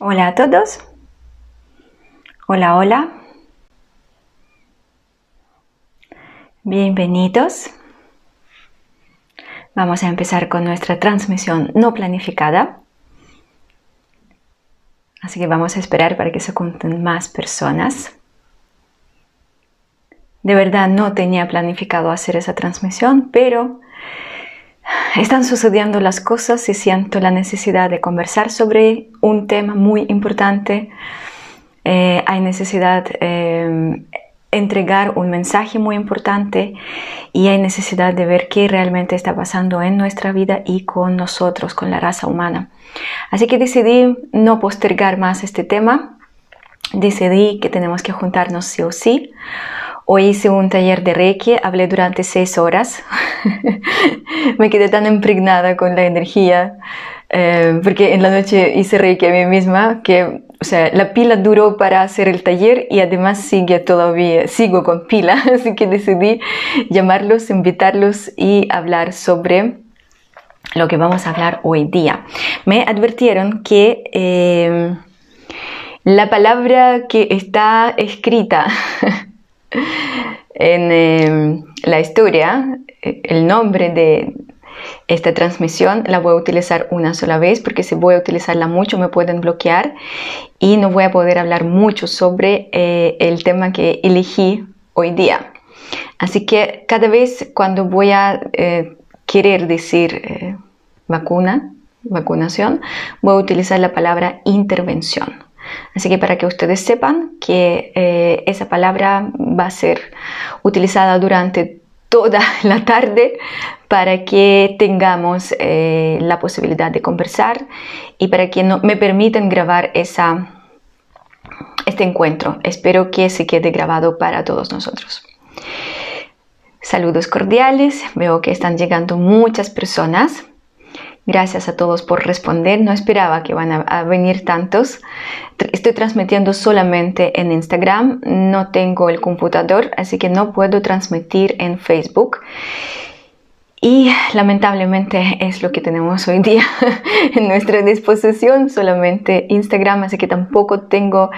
Hola a todos. Hola, hola. Bienvenidos. Vamos a empezar con nuestra transmisión no planificada. Así que vamos a esperar para que se cuenten más personas. De verdad no tenía planificado hacer esa transmisión, pero están sucediendo las cosas y siento la necesidad de conversar sobre un tema muy importante. Eh, hay necesidad de eh, entregar un mensaje muy importante y hay necesidad de ver qué realmente está pasando en nuestra vida y con nosotros, con la raza humana. Así que decidí no postergar más este tema. Decidí que tenemos que juntarnos sí o sí. Hoy hice un taller de Reiki, hablé durante seis horas. Me quedé tan impregnada con la energía, eh, porque en la noche hice Reiki a mí misma que o sea, la pila duró para hacer el taller y además sigue todavía, sigo con pila, así que decidí llamarlos, invitarlos y hablar sobre lo que vamos a hablar hoy día. Me advirtieron que eh, la palabra que está escrita en em, la historia, eh, el nombre de esta transmisión la voy a utilizar una sola vez porque si voy a utilizarla mucho me pueden bloquear y no voy a poder hablar mucho sobre eh, el tema que elegí hoy día. Así que cada vez cuando voy a eh, querer decir vacuna, vacunación, voy a utilizar la palabra intervención. Así que para que ustedes sepan que eh, esa palabra va a ser utilizada durante toda la tarde para que tengamos eh, la posibilidad de conversar y para que me permitan grabar esa, este encuentro. Espero que se quede grabado para todos nosotros. Saludos cordiales, veo que están llegando muchas personas. Gracias a todos por responder. No esperaba que van a, venir tantos. Estoy transmitiendo solamente en Instagram. No tengo el computador, así que no puedo transmitir en Facebook. Y lamentablemente es lo que tenemos hoy día en nuestra disposición, solamente Instagram, así que tampoco tengo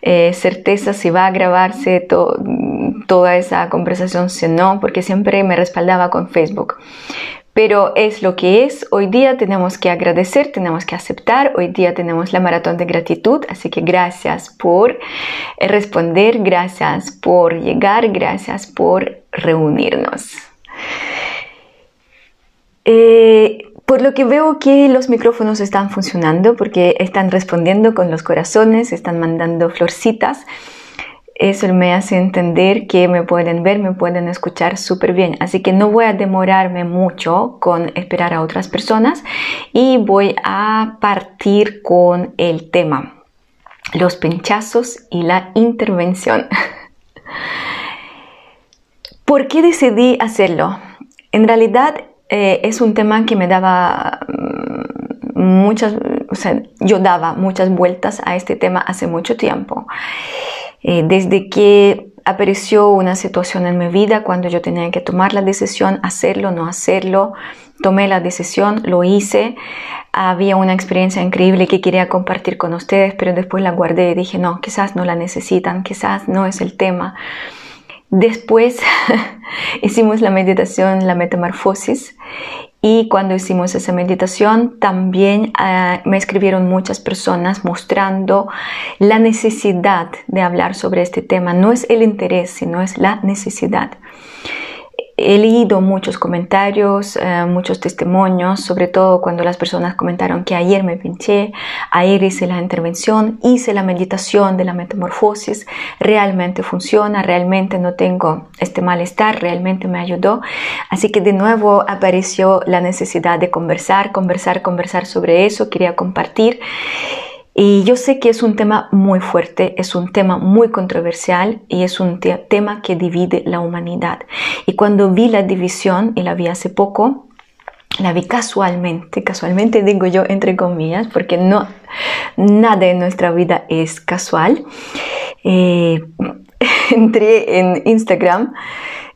eh, certeza si va a grabarse toda esa conversación, si no, porque siempre me respaldaba con Facebook pero es lo que es. Hoy día tenemos que agradecer, tenemos que aceptar. Hoy día tenemos la maratón de gratitud, así que gracias por eh, responder, gracias por llegar, gracias por reunirnos. Eh, por lo que veo que los micrófonos están funcionando porque están respondiendo con los corazones, están mandando florcitas eso me hace entender que me pueden ver, me pueden escuchar súper bien. Así que no voy a demorarme mucho con esperar a otras personas y voy a partir con el tema, los pinchazos y la intervención. ¿Por qué decidí hacerlo? En realidad eh, es un tema que me daba mm, muchas, o sea, yo daba muchas vueltas a este tema hace mucho tiempo. Eh, desde que apareció una situación en mi vida cuando yo tenía que tomar la decisión, hacerlo, no hacerlo, tomé la decisión, lo hice. Había una experiencia increíble que quería compartir con ustedes, pero después la guardé y dije, no, quizás no la necesitan, quizás no es el tema. Después hicimos la meditación, la metamorfosis, y cuando hicimos esa meditación, también eh, me escribieron muchas personas mostrando la necesidad de hablar sobre este tema. No es el interés, sino es la necesidad he leído muchos comentarios, eh, muchos testimonios, sobre todo cuando las personas comentaron que ayer me pinché, ayer hice la intervención, hice la meditación de la metamorfosis, realmente funciona, realmente no tengo este malestar, realmente me ayudó. Así que de nuevo apareció la necesidad de conversar, conversar, conversar sobre eso, quería compartir. Y yo sé que es un tema muy fuerte, es un tema muy controversial y es un tema que divide la humanidad. Y cuando vi la división, y la vi hace poco, la vi casualmente, casualmente digo yo entre comillas, porque no, nada en nuestra vida es casual. Eh, entré en Instagram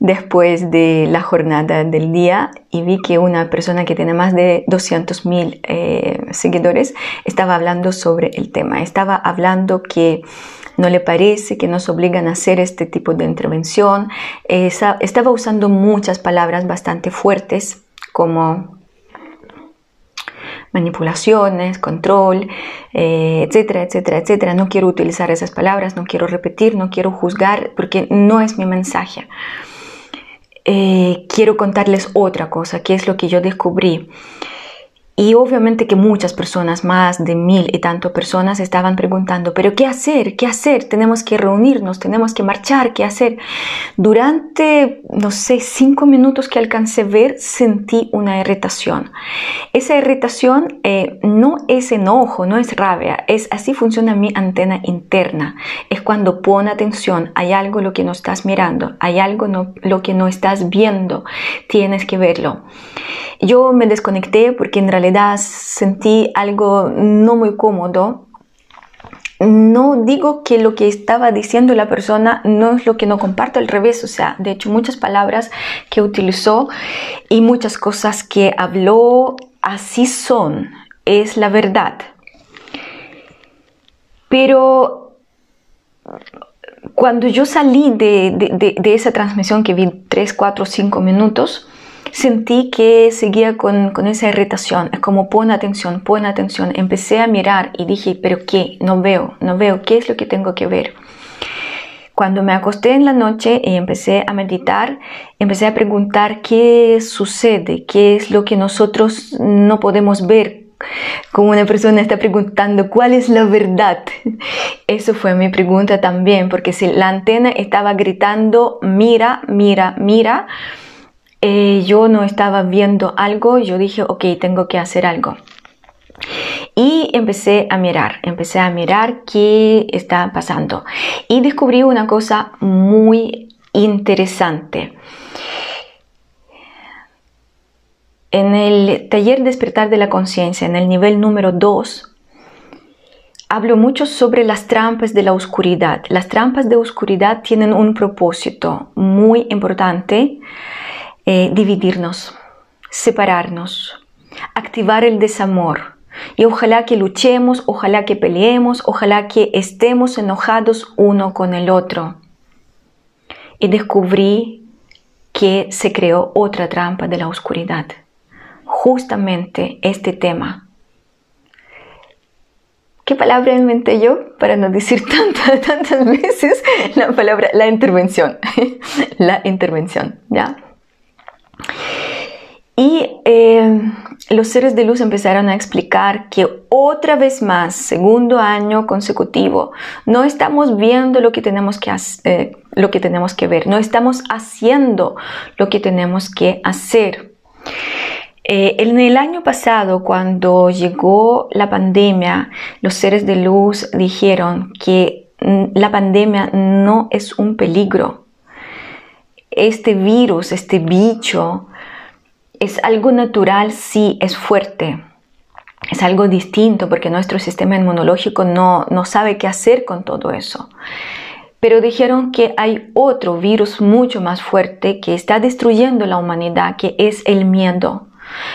después de la jornada del día y vi que una persona que tiene más de 200 mil eh, seguidores estaba hablando sobre el tema. Estaba hablando que no le parece que nos obligan a hacer este tipo de intervención. estaba usando muchas palabras bastante fuertes como manipulaciones, control, eh, etcétera, etcétera, etcétera. No quiero utilizar esas palabras, no quiero repetir, no quiero juzgar porque no es mi mensaje. Eh, quiero contarles otra cosa, que es lo que yo descubrí. Y obviamente que muchas personas, más de mil y tanto personas, estaban preguntando, pero ¿qué hacer? ¿Qué hacer? Tenemos que reunirnos, tenemos que marchar, ¿qué hacer? Durante, no sé, cinco minutos que alcancé a ver, sentí una irritación. Esa irritación eh, no es enojo, no es rabia, es así funciona mi antena interna. Es cuando pone atención, hay algo lo que no estás mirando, hay algo no, lo que no estás viendo, tienes que verlo. Yo me desconecté porque en realidad sentí algo no muy cómodo. No digo que lo que estaba diciendo la persona no es lo que no comparto, al revés, o sea, de hecho muchas palabras que utilizó y muchas cosas que habló así son, es la verdad. Pero cuando yo salí de, de esa transmisión que vi 3, 4, 5 minutos, sentí que seguía con, esa irritación. Es como pon atención, pon atención. Empecé a mirar y dije, pero ¿qué? No veo, no veo. ¿Qué es lo que tengo que ver? Cuando me acosté en la noche y empecé a meditar, empecé a preguntar qué sucede, qué es lo que nosotros no podemos ver. Como una persona está preguntando cuál es la verdad. Eso fue mi pregunta también, porque si la antena estaba gritando, mira, mira, mira, eh, yo no estaba viendo algo, yo dije, ok, tengo que hacer algo. Y empecé a mirar, empecé a mirar qué está pasando. Y descubrí una cosa muy interesante. En el taller Despertar de la Conciencia, en el nivel número 2, hablo mucho sobre las trampas de la oscuridad. Las trampas de oscuridad tienen un propósito muy importante eh, dividirnos, separarnos, activar el desamor. Y ojalá que luchemos, ojalá que peleemos, ojalá que estemos enojados uno con el otro. Y descubrí que se creó otra trampa de la oscuridad. Justamente este tema. ¿Qué palabra inventé yo para no decir tantas, tantas veces la palabra, la intervención? la intervención, ¿ya? Y eh, los seres de luz empezaron a explicar que otra vez más, segundo año consecutivo, no estamos viendo lo que tenemos que, eh, lo que, tenemos que ver, no estamos haciendo lo que tenemos que hacer. Eh, en el año pasado, cuando llegó la pandemia, los seres de luz dijeron que mm, la pandemia no es un peligro, este virus, este bicho, es algo natural, sí, es fuerte. Es algo distinto porque nuestro sistema inmunológico no, no sabe qué hacer con todo eso. Pero dijeron que hay otro virus mucho más fuerte que está destruyendo la humanidad, que es el miedo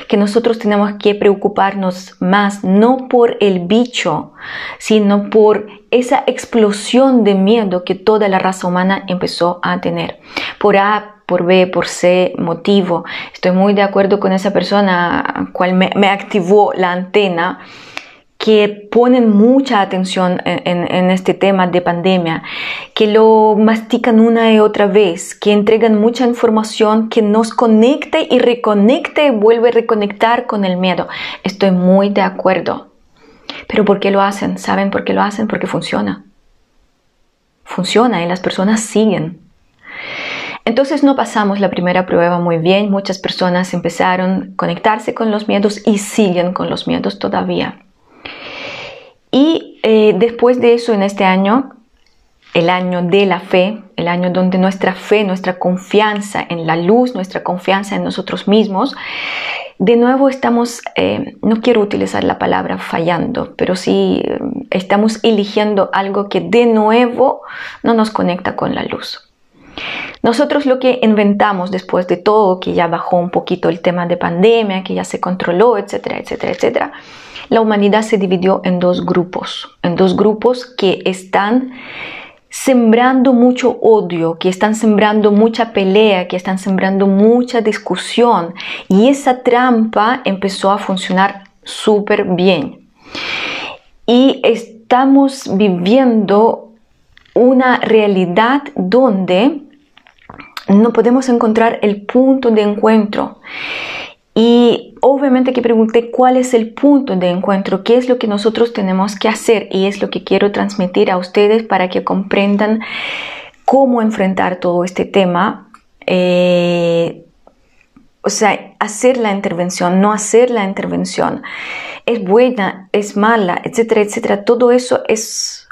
que nosotros tenemos que preocuparnos más no por el bicho, sino por esa explosión de miedo que toda la raza humana empezó a tener. Por A, por B, por C motivo. Estoy muy de acuerdo con esa persona cual me, me activó la antena que ponen mucha atención en, este tema de pandemia, que lo mastican una y otra vez, que entregan mucha información que nos conecte y reconecte y vuelve a reconectar con el miedo. Estoy muy de acuerdo. Pero ¿por qué lo hacen? ¿Saben por qué lo hacen? Porque funciona. Funciona y las personas siguen. Entonces no pasamos la primera prueba muy bien, muchas personas empezaron a conectarse con los miedos y siguen con los miedos todavía. Y eh, después de eso, en este año, el año de la fe, el año donde nuestra fe, nuestra confianza en la luz, nuestra confianza en nosotros mismos, de nuevo estamos, eh, no quiero utilizar la palabra fallando, pero sí eh, estamos eligiendo algo que de nuevo no nos conecta con la luz. Nosotros lo que inventamos después de todo, que ya bajó un poquito el tema de pandemia, que ya se controló, etcétera, etcétera, etcétera, la humanidad se dividió en dos grupos, en dos grupos que están sembrando mucho odio, que están sembrando mucha pelea, que están sembrando mucha discusión. Y esa trampa empezó a funcionar súper bien. Y estamos viviendo una realidad donde no podemos encontrar el punto de encuentro. Y obviamente que pregunté cuál es el punto de encuentro, qué es lo que nosotros tenemos que hacer y es lo que quiero transmitir a ustedes para que comprendan cómo enfrentar todo este tema. Eh, o sea, hacer la intervención, no hacer la intervención. Es buena, es mala, etcétera, etcétera. Todo eso es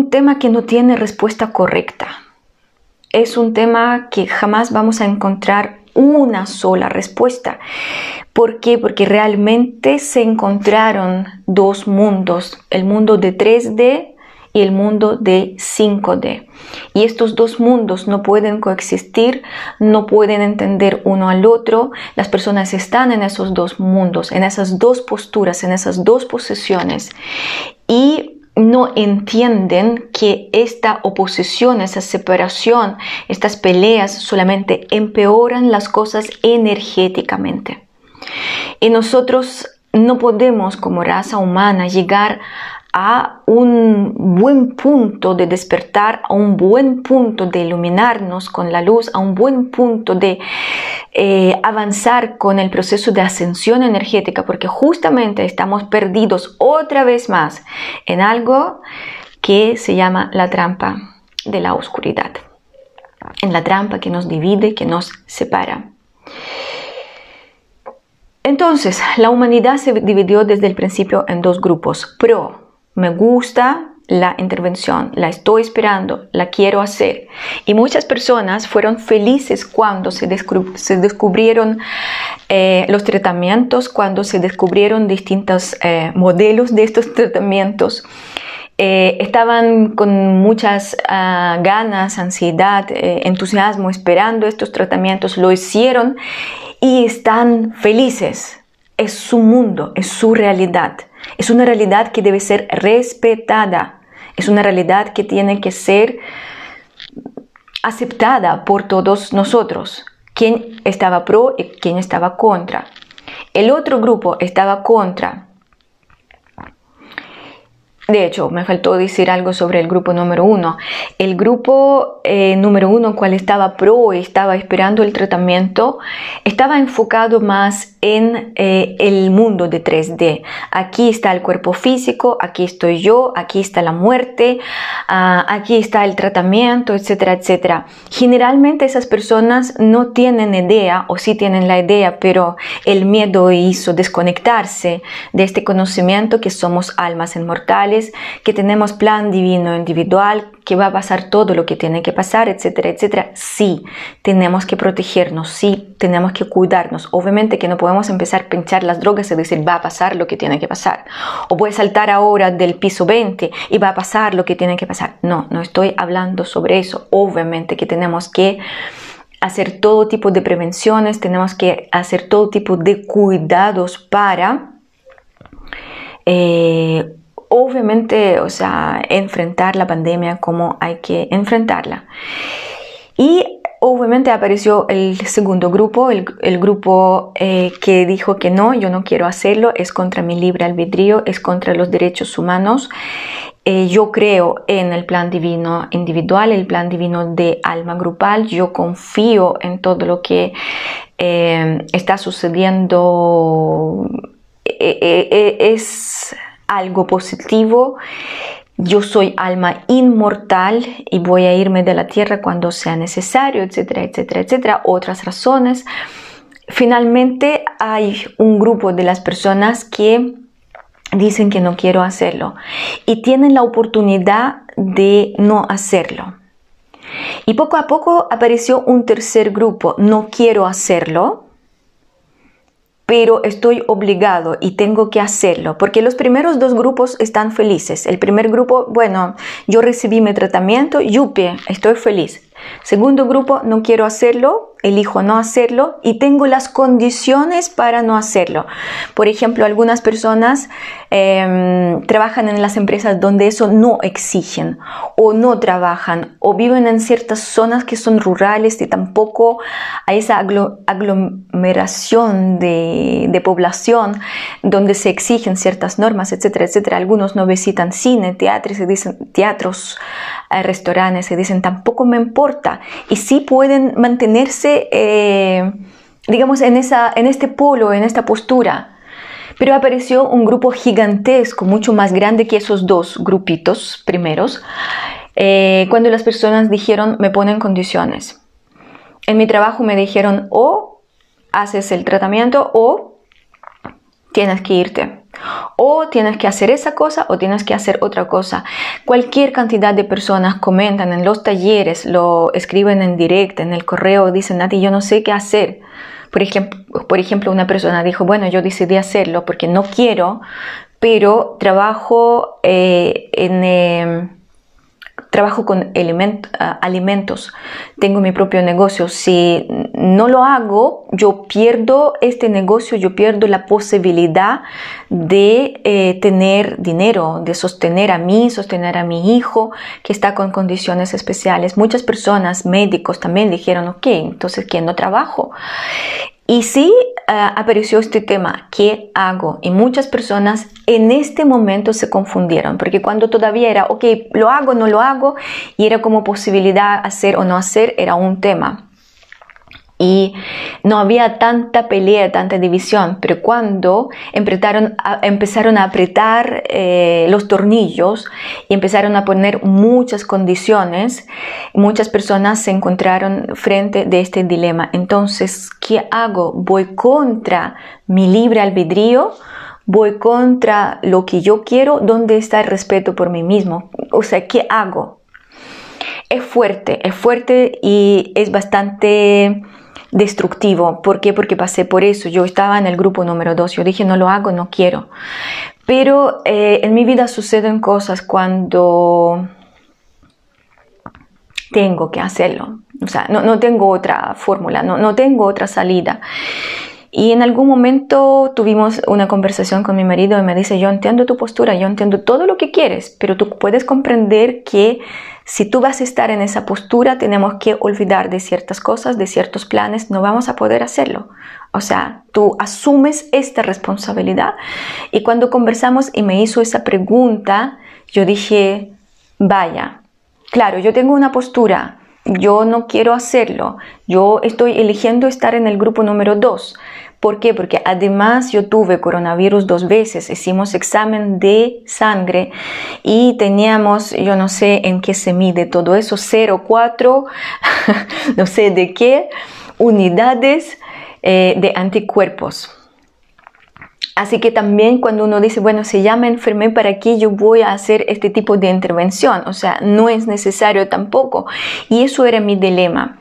un tema que no tiene respuesta correcta. Es un tema que jamás vamos a encontrar una sola respuesta. ¿Por qué? Porque realmente se encontraron dos mundos, el mundo de 3D y el mundo de 5D. Y estos dos mundos no pueden coexistir, no pueden entender uno al otro. Las personas están en esos dos mundos, en esas dos posturas, en esas dos posiciones. Y no entienden que esta oposición, esa separación, estas peleas solamente empeoran las cosas energéticamente. Y nosotros no podemos como raza humana llegar a un buen punto de despertar, a un buen punto de iluminarnos con la luz, a un buen punto de eh, avanzar con el proceso de ascensión energética, porque justamente estamos perdidos otra vez más en algo que se llama la trampa de la oscuridad, en la trampa que nos divide, que nos separa. Entonces, la humanidad se dividió desde el principio en dos grupos, pro me gusta la intervención, la estoy esperando, la quiero hacer. Y muchas personas fueron felices cuando se, descubrieron eh, los tratamientos, cuando se descubrieron distintos eh, modelos de estos tratamientos. Eh, estaban con muchas ah, ganas, ansiedad, entusiasmo esperando estos tratamientos, lo hicieron y están felices. Es su mundo, es su realidad. Es una realidad que debe ser respetada. Es una realidad que tiene que ser aceptada por todos nosotros. Quién estaba pro y quién estaba contra. El otro grupo estaba contra de hecho, me faltó decir algo sobre el grupo número uno. El grupo eh, número uno, cual estaba pro y estaba esperando el tratamiento, estaba enfocado más en eh, el mundo de 3D. Aquí está el cuerpo físico, aquí estoy yo, aquí está la muerte, ah, aquí está el tratamiento, etcétera, etcétera. Generalmente esas personas no tienen idea o sí tienen la idea, pero el miedo hizo desconectarse de este conocimiento que somos almas inmortales que tenemos plan divino individual, que va a pasar todo lo que tiene que pasar, etcétera, etcétera. Sí, tenemos que protegernos, sí, tenemos que cuidarnos. Obviamente que no podemos empezar a pinchar las drogas y decir va a pasar lo que tiene que pasar. O voy a saltar ahora del piso 20 y va a pasar lo que tiene que pasar. No, no estoy hablando sobre eso. Obviamente que tenemos que hacer todo tipo de prevenciones, tenemos que hacer todo tipo de cuidados para eh, obviamente, o sea, enfrentar la pandemia como hay que enfrentarla. Y obviamente apareció el segundo grupo, el, grupo eh, que dijo que no, yo no quiero hacerlo, es contra mi libre albedrío, es contra los derechos humanos. Eh, yo creo en el plan divino individual, el plan divino de alma grupal, yo confío en todo lo que eh, está sucediendo. es algo positivo. Yo soy alma inmortal y voy a irme de la tierra cuando sea necesario, etcétera, etcétera, etcétera. Otras razones. Finalmente hay un grupo de las personas que dicen que no quiero hacerlo y tienen la oportunidad de no hacerlo. Y poco a poco apareció un tercer grupo, no quiero hacerlo, pero estoy obligado y tengo que hacerlo, porque los primeros dos grupos están felices. El primer grupo, bueno, yo recibí mi tratamiento, yupe, estoy feliz. Segundo grupo, no quiero hacerlo, elijo no hacerlo y tengo las condiciones para no hacerlo. Por ejemplo, algunas personas em, trabajan en las empresas donde eso no exigen o no trabajan o viven en ciertas zonas que son rurales y tampoco hay esa aglomeración de, de, población donde se exigen ciertas normas, etcétera, etcétera. Algunos no visitan cine, teatros, se dicen, teatros, eh, restaurantes, se dicen tampoco me importa y sí pueden mantenerse eh, digamos, en, esa, en este polo, en esta postura. Pero apareció un grupo gigantesco, mucho más grande que esos dos grupitos primeros, eh, cuando las personas dijeron, me ponen condiciones. En mi trabajo me dijeron, o haces el tratamiento o tienes que irte. O tienes que hacer esa cosa o tienes que hacer otra cosa. Cualquier cantidad de personas comentan en los talleres, lo escriben en directo, en el correo, dicen, Nati, yo no sé qué hacer. Por ejemplo, por ejemplo, una persona dijo, bueno, yo decidí hacerlo porque no quiero, pero trabajo eh, en... Eh, trabajo con ah, alimentos, tengo mi propio negocio. Si no lo hago, yo pierdo este negocio, yo pierdo la posibilidad de eh, tener dinero, de sostener a mí, sostener a mi hijo que está con condiciones especiales. Muchas personas, médicos también dijeron, ok, entonces ¿quién no trabajo? Y sí eh, apareció este tema, ¿qué hago? Y muchas personas en este momento se confundieron, porque cuando todavía era, ok, lo hago, no lo hago, y era como posibilidad hacer o no hacer, era un tema y no había tanta pelea, tanta división, pero cuando empezaron a, empezaron a apretar eh, los tornillos y empezaron a poner muchas condiciones, muchas personas se encontraron frente de este dilema. Entonces, ¿qué hago? ¿Voy contra mi libre albedrío? ¿Voy contra lo que yo quiero? ¿Dónde está el respeto por mí mismo? O sea, ¿qué hago? Es fuerte, es fuerte y es bastante destructivo. ¿Por qué? Porque pasé por eso. Yo estaba en el grupo número 2. Yo dije, no lo hago, no quiero. Pero eh, en mi vida suceden cosas cuando tengo que hacerlo. O sea, no, no tengo otra fórmula, no, no tengo otra salida. Y en algún momento tuvimos una conversación con mi marido y me dice, yo entiendo tu postura, yo entiendo todo lo que quieres, pero tú puedes comprender que si tú vas a estar en esa postura, tenemos que olvidar de ciertas cosas, de ciertos planes, no vamos a poder hacerlo. O sea, tú asumes esta responsabilidad. Y cuando conversamos y me hizo esa pregunta, yo dije, vaya, claro, yo tengo una postura, yo no quiero hacerlo, yo estoy eligiendo estar en el grupo número 2. ¿Por qué? Porque además yo tuve coronavirus dos veces, hicimos examen de sangre y teníamos, yo no sé en qué se mide todo eso, 0,4, no sé de qué, unidades eh, de anticuerpos. Así que también cuando uno dice, bueno, se llama enfermé, ¿para qué yo voy a hacer este tipo de intervención? O sea, no es necesario tampoco. Y eso era mi dilema.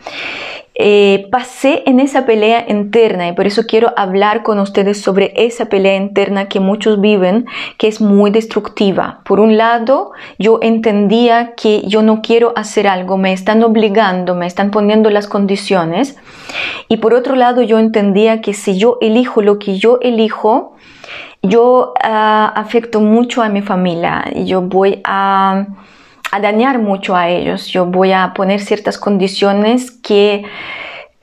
Eh, pasé en esa pelea interna y por eso quiero hablar con ustedes sobre esa pelea interna que muchos viven, que es muy destructiva. Por un lado, yo entendía que yo no quiero hacer algo, me están obligando, me están poniendo las condiciones. Y por otro lado, yo entendía que si yo elijo lo que yo elijo, yo ah, afecto mucho a mi familia, y yo voy a a dañar mucho a ellos. Yo voy a poner ciertas condiciones que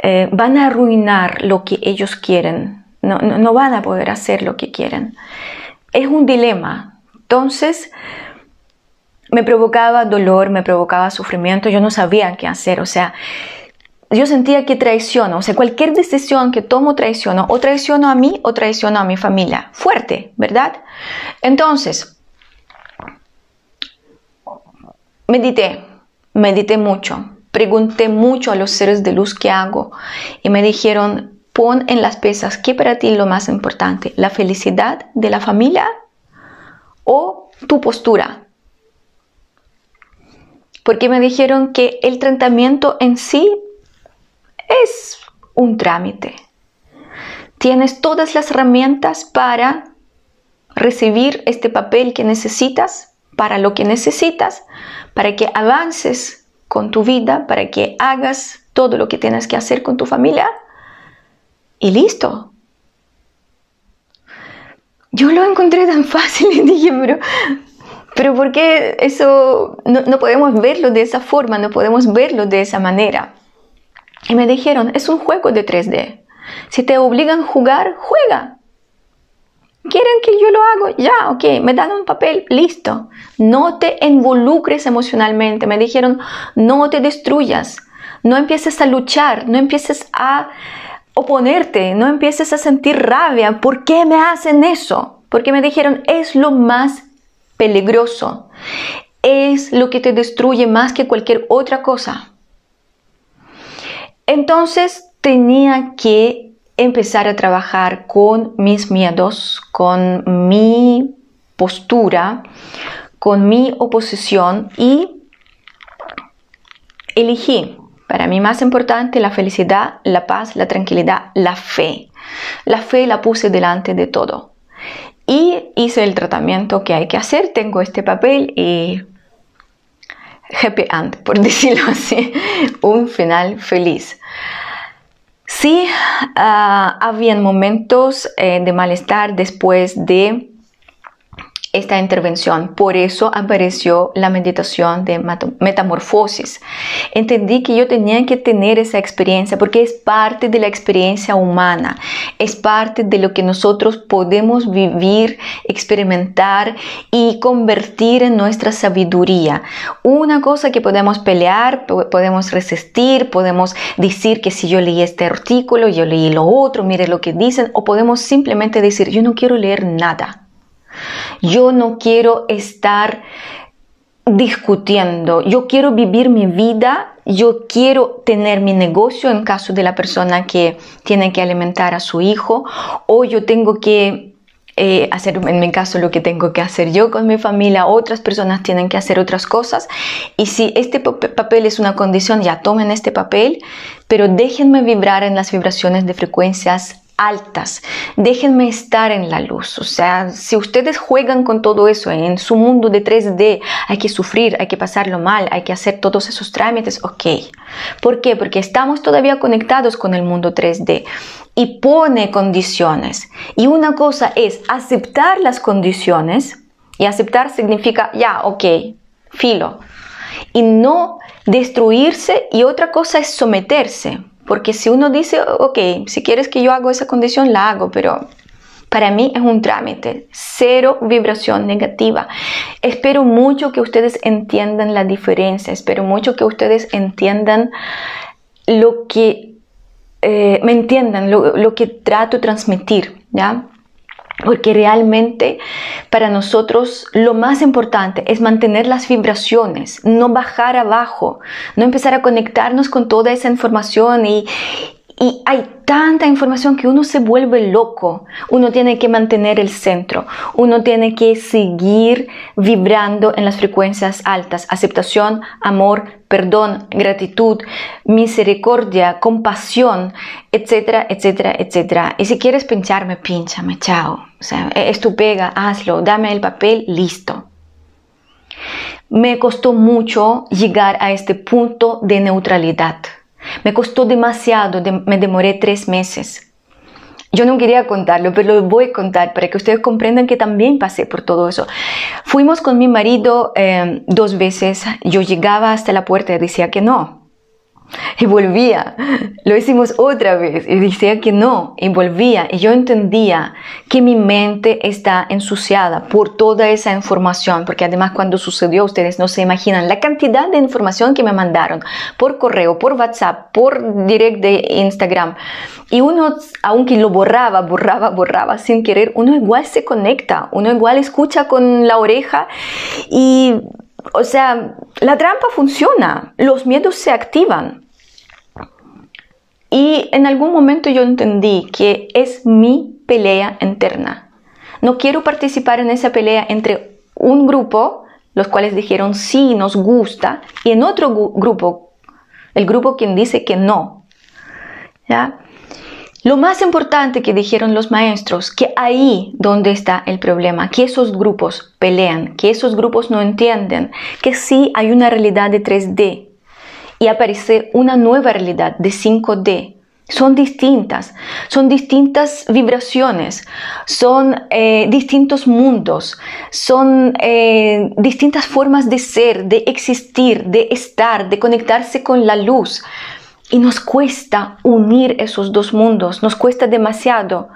eh, van a arruinar lo que ellos quieren. No, no, van a poder hacer lo que quieren. Es un dilema. Entonces, me provocaba dolor, me provocaba sufrimiento, yo no sabía qué hacer. O sea, yo sentía que traiciono. O sea, cualquier decisión que tomo traiciono. O traiciono a mí o traiciono a mi familia. Fuerte, ¿verdad? Entonces, medité, medité mucho, pregunté mucho a los seres de luz qué hago y me dijeron, pon en las pesas qué para ti es lo más importante, la felicidad de la familia o tu postura. Porque me dijeron que el tratamiento en sí es un trámite. tienes todas las herramientas para recibir este papel que necesitas, para lo que necesitas, para que avances con tu vida, para que hagas todo lo que tienes que hacer con tu familia y listo. Yo lo encontré tan fácil y dije, pero, pero ¿por qué eso no, no podemos verlo de esa forma, no podemos verlo de esa manera? Y me dijeron, es un juego de 3D. Si te obligan a jugar, juega. ¿Quieren que yo lo haga? Ya, ok, me dan un papel, listo. No te involucres emocionalmente. Me dijeron, no te destruyas. No empieces a luchar, no empieces a oponerte, no empieces a sentir rabia. ¿Por qué me hacen eso? Porque me dijeron, es lo más peligroso. Es lo que te destruye más que cualquier otra cosa. Entonces tenía que empezar a trabajar con mis miedos, con mi postura, con mi oposición y elegí para mí más importante la felicidad, la paz, la tranquilidad, la fe. La fe la puse delante de todo. Y hice el tratamiento que hay que hacer. Tengo este papel y happy end, por decirlo así. Un final feliz. Sí, uh, habían momentos eh, de malestar después de esta intervención. Por eso apareció la meditación de metamorfosis. Entendí que yo tenía que tener esa experiencia porque es parte de la experiencia humana, es parte de lo que nosotros podemos vivir, experimentar y convertir en nuestra sabiduría. Una cosa que podemos pelear, podemos resistir, podemos decir que si yo leí este artículo, yo leí lo otro, mire lo que dicen, o podemos simplemente decir, yo no quiero leer nada yo no quiero estar discutiendo, yo quiero vivir mi vida, yo quiero tener mi negocio en caso de la persona que tiene que alimentar a su hijo. O yo tengo que eh, hacer en mi caso lo que tengo que hacer yo con mi familia, otras personas tienen que hacer otras cosas. Y si este papel es una condición, ya tomen este papel, pero déjenme vibrar en las vibraciones de frecuencias altas. Déjenme estar en la luz. O sea, si ustedes juegan con todo eso en su mundo de 3D, hay que sufrir, hay que pasarlo mal, hay que hacer todos esos trámites, ok. ¿Por qué? Porque estamos todavía conectados con el mundo 3D y pone condiciones. Y una cosa es aceptar las condiciones y aceptar significa, ya, ok, filo. Y no destruirse y otra cosa es someterse. Porque si uno dice, ok, si quieres que yo haga esa condición, la hago, pero para mí es un trámite, cero vibración negativa. Espero mucho que ustedes entiendan la diferencia, espero mucho que ustedes entiendan lo que, eh, me entiendan lo, lo que trato de transmitir, ¿ya? Porque realmente para nosotros lo más importante es mantener las vibraciones, no bajar abajo, no empezar a conectarnos con toda esa información y, y hay tanta información que uno se vuelve loco. Uno tiene que mantener el centro. Uno tiene que seguir vibrando en las frecuencias altas. Aceptación, amor, perdón, gratitud, misericordia, compasión, etcétera, etcétera, etcétera. Y si quieres pincharme, pinchame, chao. O sea, es tu pega, hazlo, dame el papel, listo. Me costó mucho llegar a este punto de neutralidad me costó demasiado, me demoré tres meses. Yo no quería contarlo, pero lo voy a contar para que ustedes comprendan que también pasé por todo eso. Fuimos con mi marido eh, dos veces. Yo llegaba hasta la puerta y decía que no. Y volvía. Lo hicimos otra vez y decía que no. Y volvía. Y yo entendía que mi mente está ensuciada por toda esa información. Porque además cuando sucedió, ustedes no se imaginan la cantidad de información que me mandaron por correo, por WhatsApp, por direct de Instagram. Y uno, aunque lo borraba, borraba, borraba sin querer, uno igual se conecta. Uno igual escucha con la oreja y o sea, la trampa funciona, los miedos se activan. Y en algún momento yo entendí que es mi pelea interna. No quiero participar en esa pelea entre un grupo, los cuales dijeron sí, nos gusta, y en otro grupo, el grupo quien dice que no. ¿Ya? Lo más importante que dijeron los maestros, que ahí donde está el problema, que esos grupos pelean, que esos grupos no entienden, que sí hay una realidad de 3D y aparece una nueva realidad de 5D. Son distintas, son distintas vibraciones, son eh, distintos mundos, son eh, distintas formas de ser, de existir, de estar, de conectarse con la luz. Y nos cuesta unir esos dos mundos, nos cuesta demasiado.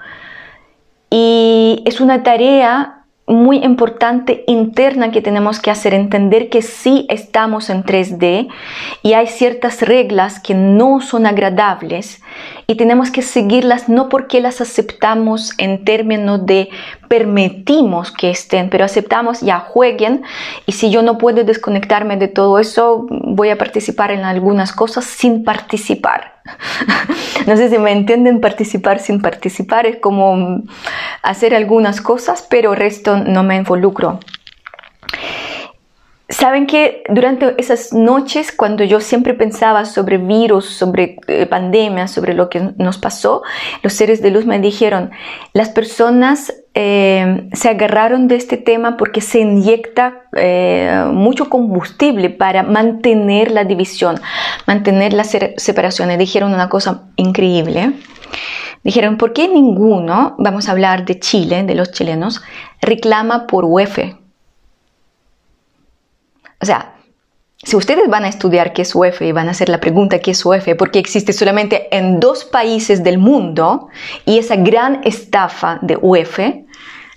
Y es una tarea muy importante interna que tenemos que hacer, entender que sí estamos en 3D y hay ciertas reglas que no son agradables y tenemos que seguirlas no porque las aceptamos en términos de permitimos que estén, pero aceptamos ya jueguen y si yo no puedo desconectarme de todo eso, voy a participar en algunas cosas sin participar. no sé si me entienden, participar sin participar es como hacer algunas cosas, pero el resto no me involucro. Saben que durante esas noches, cuando yo siempre pensaba sobre virus, sobre eh, pandemia, sobre lo que nos pasó, los seres de luz me dijeron, las personas eh, se agarraron de este tema porque se inyecta eh, mucho combustible para mantener la división, mantener la separación. Y dijeron una cosa increíble. Dijeron, ¿por qué ninguno, vamos a hablar de Chile, de los chilenos, reclama por UEF? O sea, si ustedes van a estudiar qué es UEF y van a hacer la pregunta qué es UEF, porque existe solamente en dos países del mundo y esa gran estafa de UEF,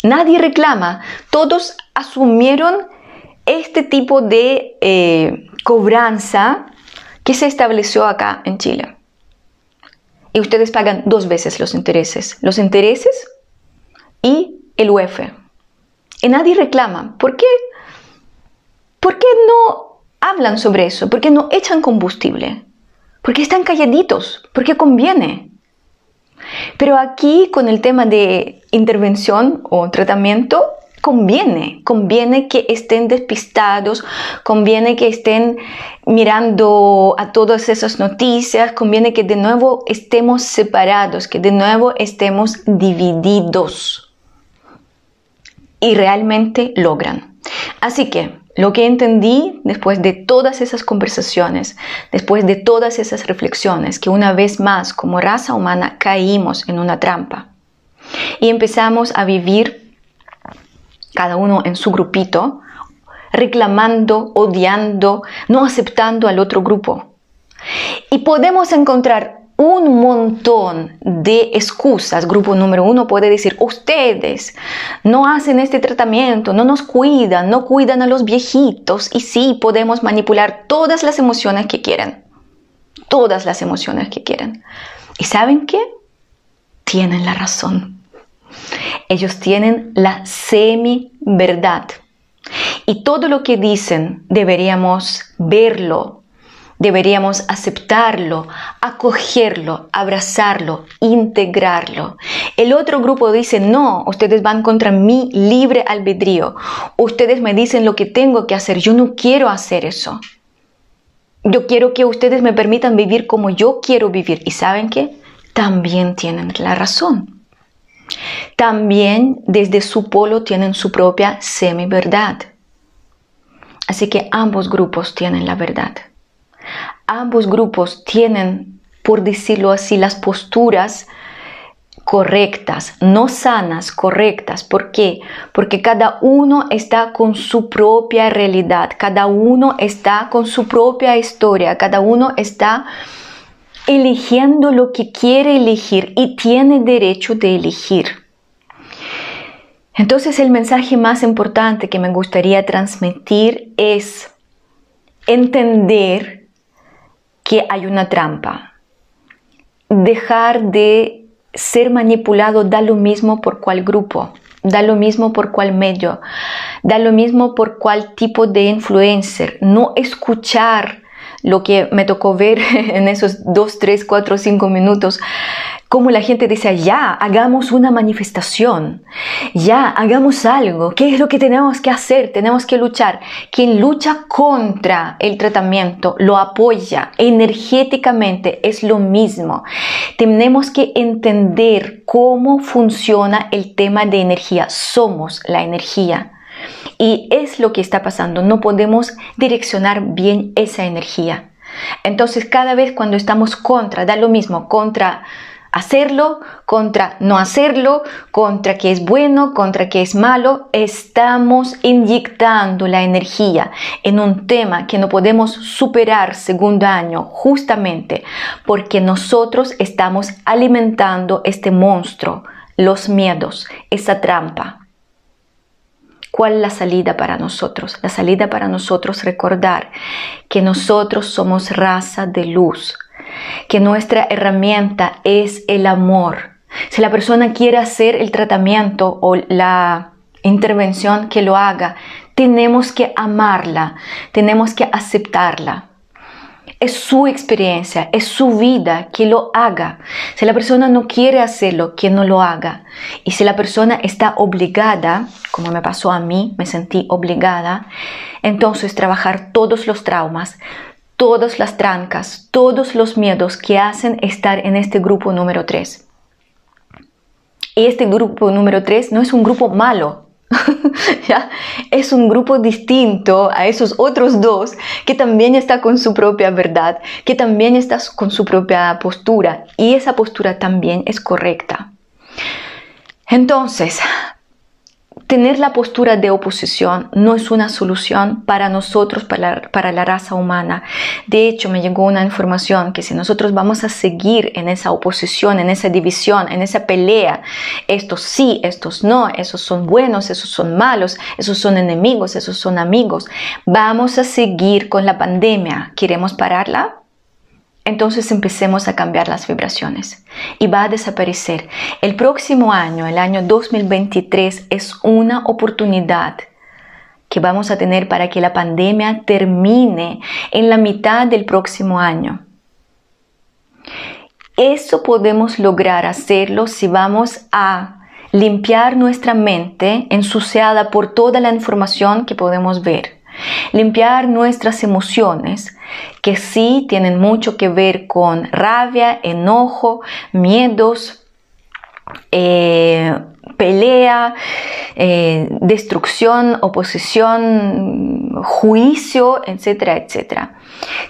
nadie reclama. Todos asumieron este tipo de eh, cobranza que se estableció acá en Chile. Y ustedes pagan dos veces los intereses. Los intereses y el UEF. Y nadie reclama. ¿Por qué? ¿Por qué no hablan sobre eso? ¿Por qué no echan combustible? ¿Por qué están calladitos? ¿Por qué conviene? Pero aquí con el tema de intervención o tratamiento, conviene, conviene que estén despistados, conviene que estén mirando a todas esas noticias, conviene que de nuevo estemos separados, que de nuevo estemos divididos. Y realmente logran. Así que lo que entendí después de todas esas conversaciones, después de todas esas reflexiones, que una vez más como raza humana caímos en una trampa y empezamos a vivir cada uno en su grupito, reclamando, odiando, no aceptando al otro grupo. Y podemos encontrar un montón de excusas. Grupo número uno puede decir, ustedes no hacen este tratamiento, no nos cuidan, no cuidan a los viejitos y sí podemos manipular todas las emociones que quieran. Todas las emociones que quieran. ¿Y saben qué? Tienen la razón. Ellos tienen la semi-verdad. Y todo lo que dicen deberíamos verlo, Deberíamos aceptarlo, acogerlo, abrazarlo, integrarlo. El otro grupo dice, no, ustedes van contra mi libre albedrío. Ustedes me dicen lo que tengo que hacer. Yo no quiero hacer eso. Yo quiero que ustedes me permitan vivir como yo quiero vivir. ¿Y saben qué? También tienen la razón. También desde su polo tienen su propia semi-verdad. Así que ambos grupos tienen la verdad ambos grupos tienen, por decirlo así, las posturas correctas, no sanas, correctas. ¿Por qué? Porque cada uno está con su propia realidad, cada uno está con su propia historia, cada uno está eligiendo lo que quiere elegir y tiene derecho de elegir. Entonces el mensaje más importante que me gustaría transmitir es entender que hay una trampa. Dejar de ser manipulado da lo mismo por cuál grupo, da lo mismo por cuál medio, da lo mismo por cuál tipo de influencer. No escuchar lo que me tocó ver en esos 2, 3, 4, 5 minutos, como la gente dice, ya, hagamos una manifestación, ya, hagamos algo, ¿qué es lo que tenemos que hacer? Tenemos que luchar. Quien lucha contra el tratamiento lo apoya energéticamente, es lo mismo. Tenemos que entender cómo funciona el tema de energía, somos la energía. Y es lo que está pasando, no podemos direccionar bien esa energía. Entonces, cada vez cuando estamos contra, da lo mismo, contra hacerlo, contra no hacerlo, contra que es bueno, contra que es malo, estamos inyectando la energía en un tema que no podemos superar segundo año justamente porque nosotros estamos alimentando este monstruo, los miedos, esa trampa. ¿Cuál es la salida para nosotros? La salida para nosotros recordar que nosotros somos raza de luz, que nuestra herramienta es el amor. Si la persona quiere hacer el tratamiento o la intervención, que lo haga. Tenemos que amarla, tenemos que aceptarla. Es su experiencia, es su vida, que lo haga. Si la persona no quiere hacerlo, que no lo haga. Y si la persona está obligada, como me pasó a mí, me sentí obligada, entonces trabajar todos los traumas, todas las trancas, todos los miedos que hacen estar en este grupo número 3. Y este grupo número 3 no es un grupo malo, Es un grupo distinto a esos otros dos que también está con su propia verdad, que también está con su propia postura y esa postura también es correcta. Entonces, tener la postura de oposición no es una solución para nosotros, para la, raza humana. De hecho, me llegó una información que si nosotros vamos a seguir en esa oposición, en esa división, en esa pelea, estos sí, estos no, esos son buenos, esos son malos, esos son enemigos, esos son amigos, vamos a seguir con la pandemia. ¿Queremos pararla? Entonces empecemos a cambiar las vibraciones y va a desaparecer. El próximo año, el año 2023, es una oportunidad que vamos a tener para que la pandemia termine en la mitad del próximo año. Eso podemos lograr hacerlo si vamos a limpiar nuestra mente ensuciada por toda la información que podemos ver Limpiar nuestras emociones, que sí tienen mucho que ver con rabia, enojo, miedos, eh, pelea, eh, destrucción, oposición, juicio, etcétera, etcétera.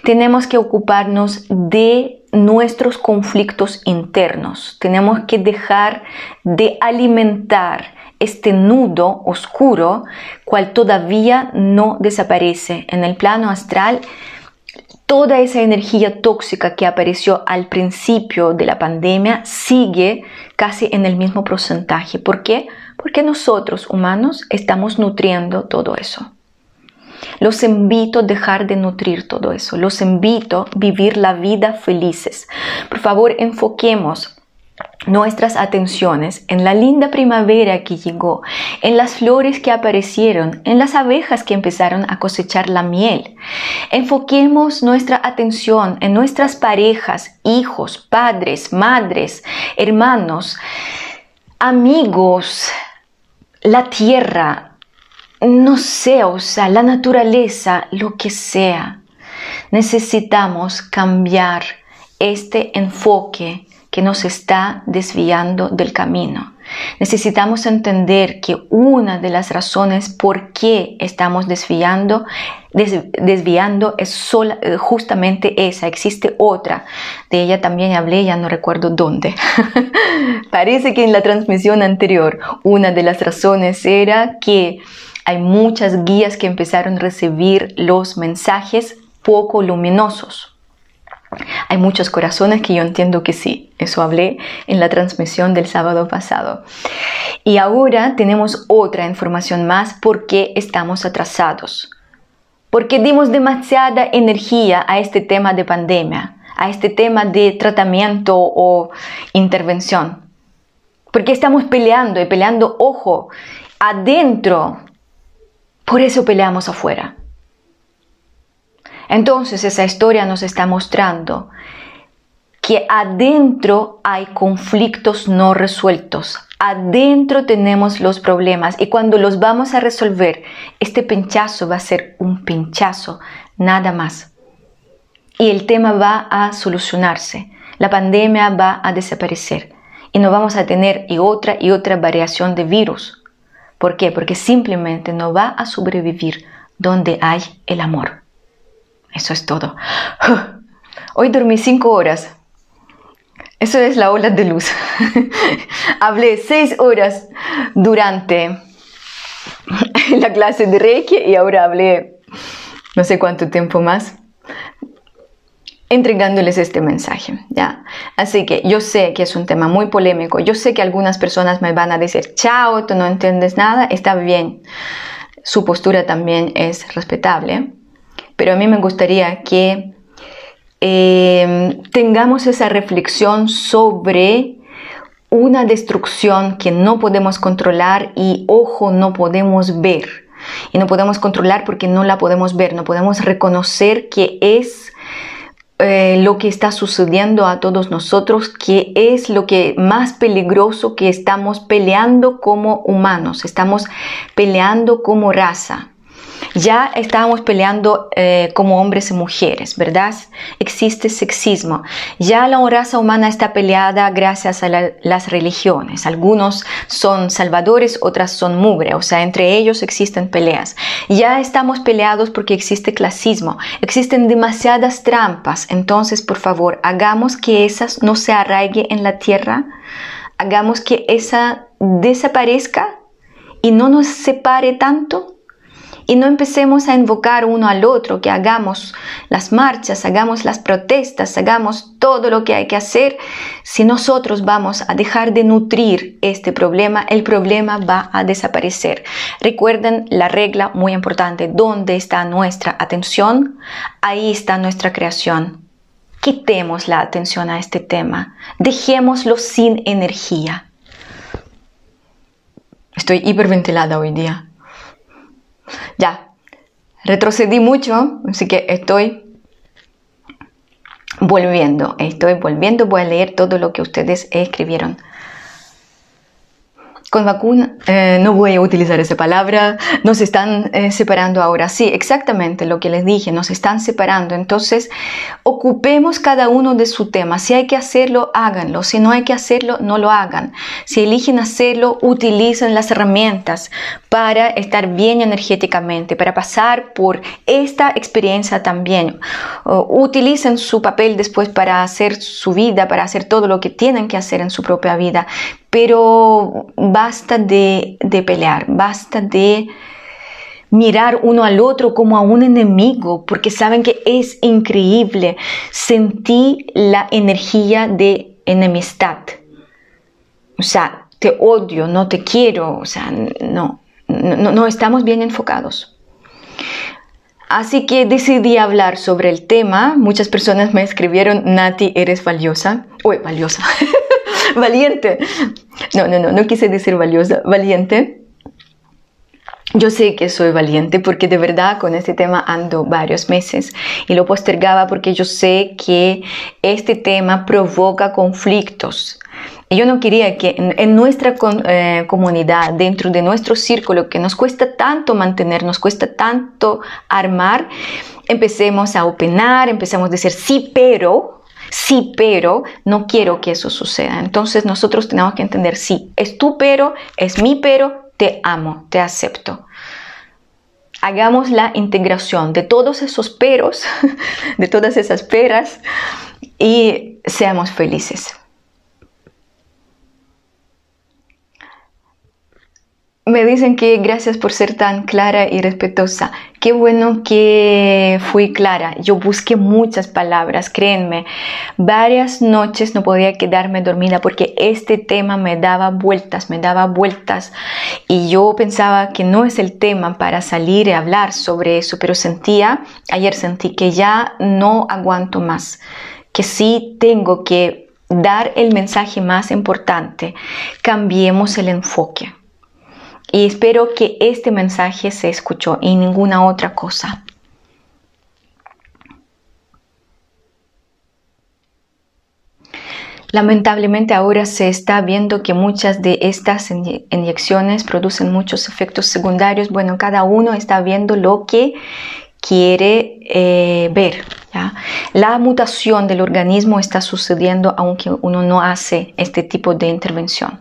Tenemos que ocuparnos de nuestros conflictos internos. Tenemos que dejar de alimentar este nudo oscuro, cual todavía no desaparece. En el plano astral, toda esa energía tóxica que apareció al principio de la pandemia sigue casi en el mismo porcentaje. ¿Por qué? Porque nosotros humanos estamos nutriendo todo eso. Los invito a dejar de nutrir todo eso. Los invito a vivir la vida felices. Por favor, enfoquemos nuestras atenciones en la linda primavera que llegó, en las flores que aparecieron, en las abejas que empezaron a cosechar la miel. Enfoquemos nuestra atención en nuestras parejas, hijos, padres, madres, hermanos, amigos, la tierra, no sé, o sea, la naturaleza, lo que sea. Necesitamos cambiar este enfoque que nos está desviando del camino. Necesitamos entender que una de las razones por qué estamos desviando, es sola, eh, justamente esa. Existe otra. De ella también hablé, ya no recuerdo dónde. Parece que en la transmisión anterior una de las razones era que hay muchas guías que empezaron a recibir los mensajes poco luminosos hay muchos corazones que yo entiendo que sí, eso hablé en la transmisión del sábado pasado. Y ahora tenemos otra información más porque estamos atrasados. Porque dimos demasiada energía a este tema de pandemia, a este tema de tratamiento o intervención. Porque estamos peleando y peleando, ojo, adentro. Por eso peleamos afuera. Entonces esa historia nos está mostrando que adentro hay conflictos no resueltos, adentro tenemos los problemas y cuando los vamos a resolver, este pinchazo va a ser un pinchazo, nada más. Y el tema va a solucionarse, la pandemia va a desaparecer y no vamos a tener y otra y otra variación de virus. ¿Por qué? Porque simplemente no va a sobrevivir donde hay el amor. Eso es todo. Hoy dormí cinco horas. Eso es la ola de luz. Hablé seis horas durante la clase de Reiki y ahora hablé no sé cuánto tiempo más entregándoles este mensaje, ¿ya? Así que yo sé que es un tema muy polémico, yo sé que algunas personas me van a decir, chao, tú no entiendes nada, está bien, su postura también es respetable, pero a mí me gustaría que eh, tengamos esa reflexión sobre una destrucción que no podemos controlar y ojo, no podemos ver. Y no podemos controlar porque no la podemos ver, no podemos reconocer que es eh, lo que está sucediendo a todos nosotros, que es lo que más peligroso que estamos peleando como humanos, estamos peleando como raza. Ya estábamos peleando eh, como hombres y mujeres, ¿verdad? Existe sexismo. Ya la raza humana está peleada gracias a las religiones. Algunos son salvadores, otras son mugre, o sea, entre ellos existen peleas. Ya estamos peleados porque existe clasismo. Existen demasiadas trampas. Entonces, por favor, hagamos que esas no se arraigue en la tierra. Hagamos que esa desaparezca y no nos separe tanto y no empecemos a invocar uno al otro, que hagamos las marchas, hagamos las protestas, hagamos todo lo que hay que hacer. Si nosotros vamos a dejar de nutrir este problema, el problema va a desaparecer. Recuerden la regla muy importante, ¿dónde está nuestra atención? Ahí está nuestra creación. Quitemos la atención a este tema, dejémoslo sin energía. Estoy hiperventilada hoy día. Ya, retrocedí mucho, así que estoy volviendo, estoy volviendo, voy a leer todo lo que ustedes escribieron con vacuna, eh, no voy a utilizar esa palabra, nos están eh, separando ahora. Sí, exactamente lo que les dije, nos están separando. Entonces, ocupemos cada uno de su tema. Si hay que hacerlo, háganlo. Si no hay que hacerlo, no lo hagan. Si eligen hacerlo, utilicen las herramientas para estar bien energéticamente, para pasar por esta experiencia también. utilicen su papel después para hacer su vida, para hacer todo lo que tienen que hacer en su propia vida pero basta de, pelear, basta de mirar uno al otro como a un enemigo, porque saben que es increíble. Sentí la energía de enemistad. O sea, te odio, no te quiero, o sea, no, no, no estamos bien enfocados. Así que decidí hablar sobre el tema. Muchas personas me escribieron, Nati, eres valiosa. Uy, valiosa. valiente. No, no, no, no quise decir valiosa, valiente. Yo sé que soy valiente porque de verdad con este tema ando varios meses y lo postergaba porque yo sé que este tema provoca conflictos. Y yo no quería que en, nuestra eh, comunidad, dentro de nuestro círculo, que nos cuesta tanto mantener, nos cuesta tanto armar, empecemos a opinar, empecemos a decir sí, pero, sí, pero no quiero que eso suceda. Entonces nosotros tenemos que entender, sí, es tu pero, es mi pero, te amo, te acepto. Hagamos la integración de todos esos peros, de todas esas peras y seamos felices. Me dicen que gracias por ser tan clara y respetuosa. Qué bueno que fui clara. Yo busqué muchas palabras, créenme. Varias noches no podía quedarme dormida porque este tema me daba vueltas, me daba vueltas. Y yo pensaba que no es el tema para salir y hablar sobre eso, pero sentía, ayer sentí que ya no aguanto más, que sí tengo que dar el mensaje más importante. Cambiemos el enfoque y espero que este mensaje se escuchó y ninguna otra cosa. Lamentablemente ahora se está viendo que muchas de estas inyecciones producen muchos efectos secundarios. Bueno, cada uno está viendo lo que quiere eh, ver. La mutación del organismo está sucediendo aunque uno no hace este tipo de intervención.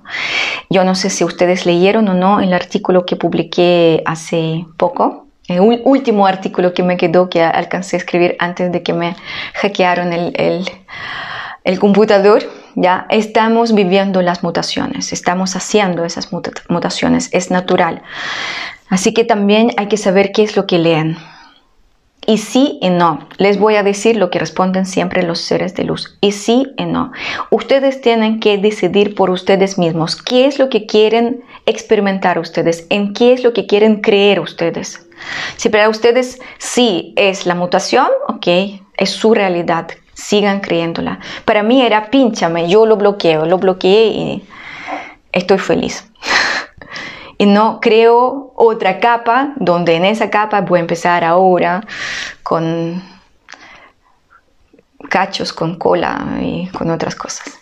Yo no sé si ustedes leyeron o no el artículo que publiqué hace poco. El último artículo que me quedó que alcancé a escribir antes de que me hackearon el, el, el computador ya estamos viviendo las mutaciones, estamos haciendo esas mutaciones, es natural. Así que también hay que saber qué es lo que leen. Y sí y no. Les voy a decir lo que responden siempre los seres de luz. Y sí y no. Ustedes tienen que decidir por ustedes mismos qué es lo que quieren experimentar ustedes, en qué es lo que quieren creer ustedes. Si para ustedes sí es la mutación, ok, es su realidad sigan creyéndola. Para mí era pínchame, yo lo bloqueo, lo bloqueé y estoy feliz. y no creo otra capa donde en esa capa voy a empezar ahora con cachos, con cola y con otras cosas.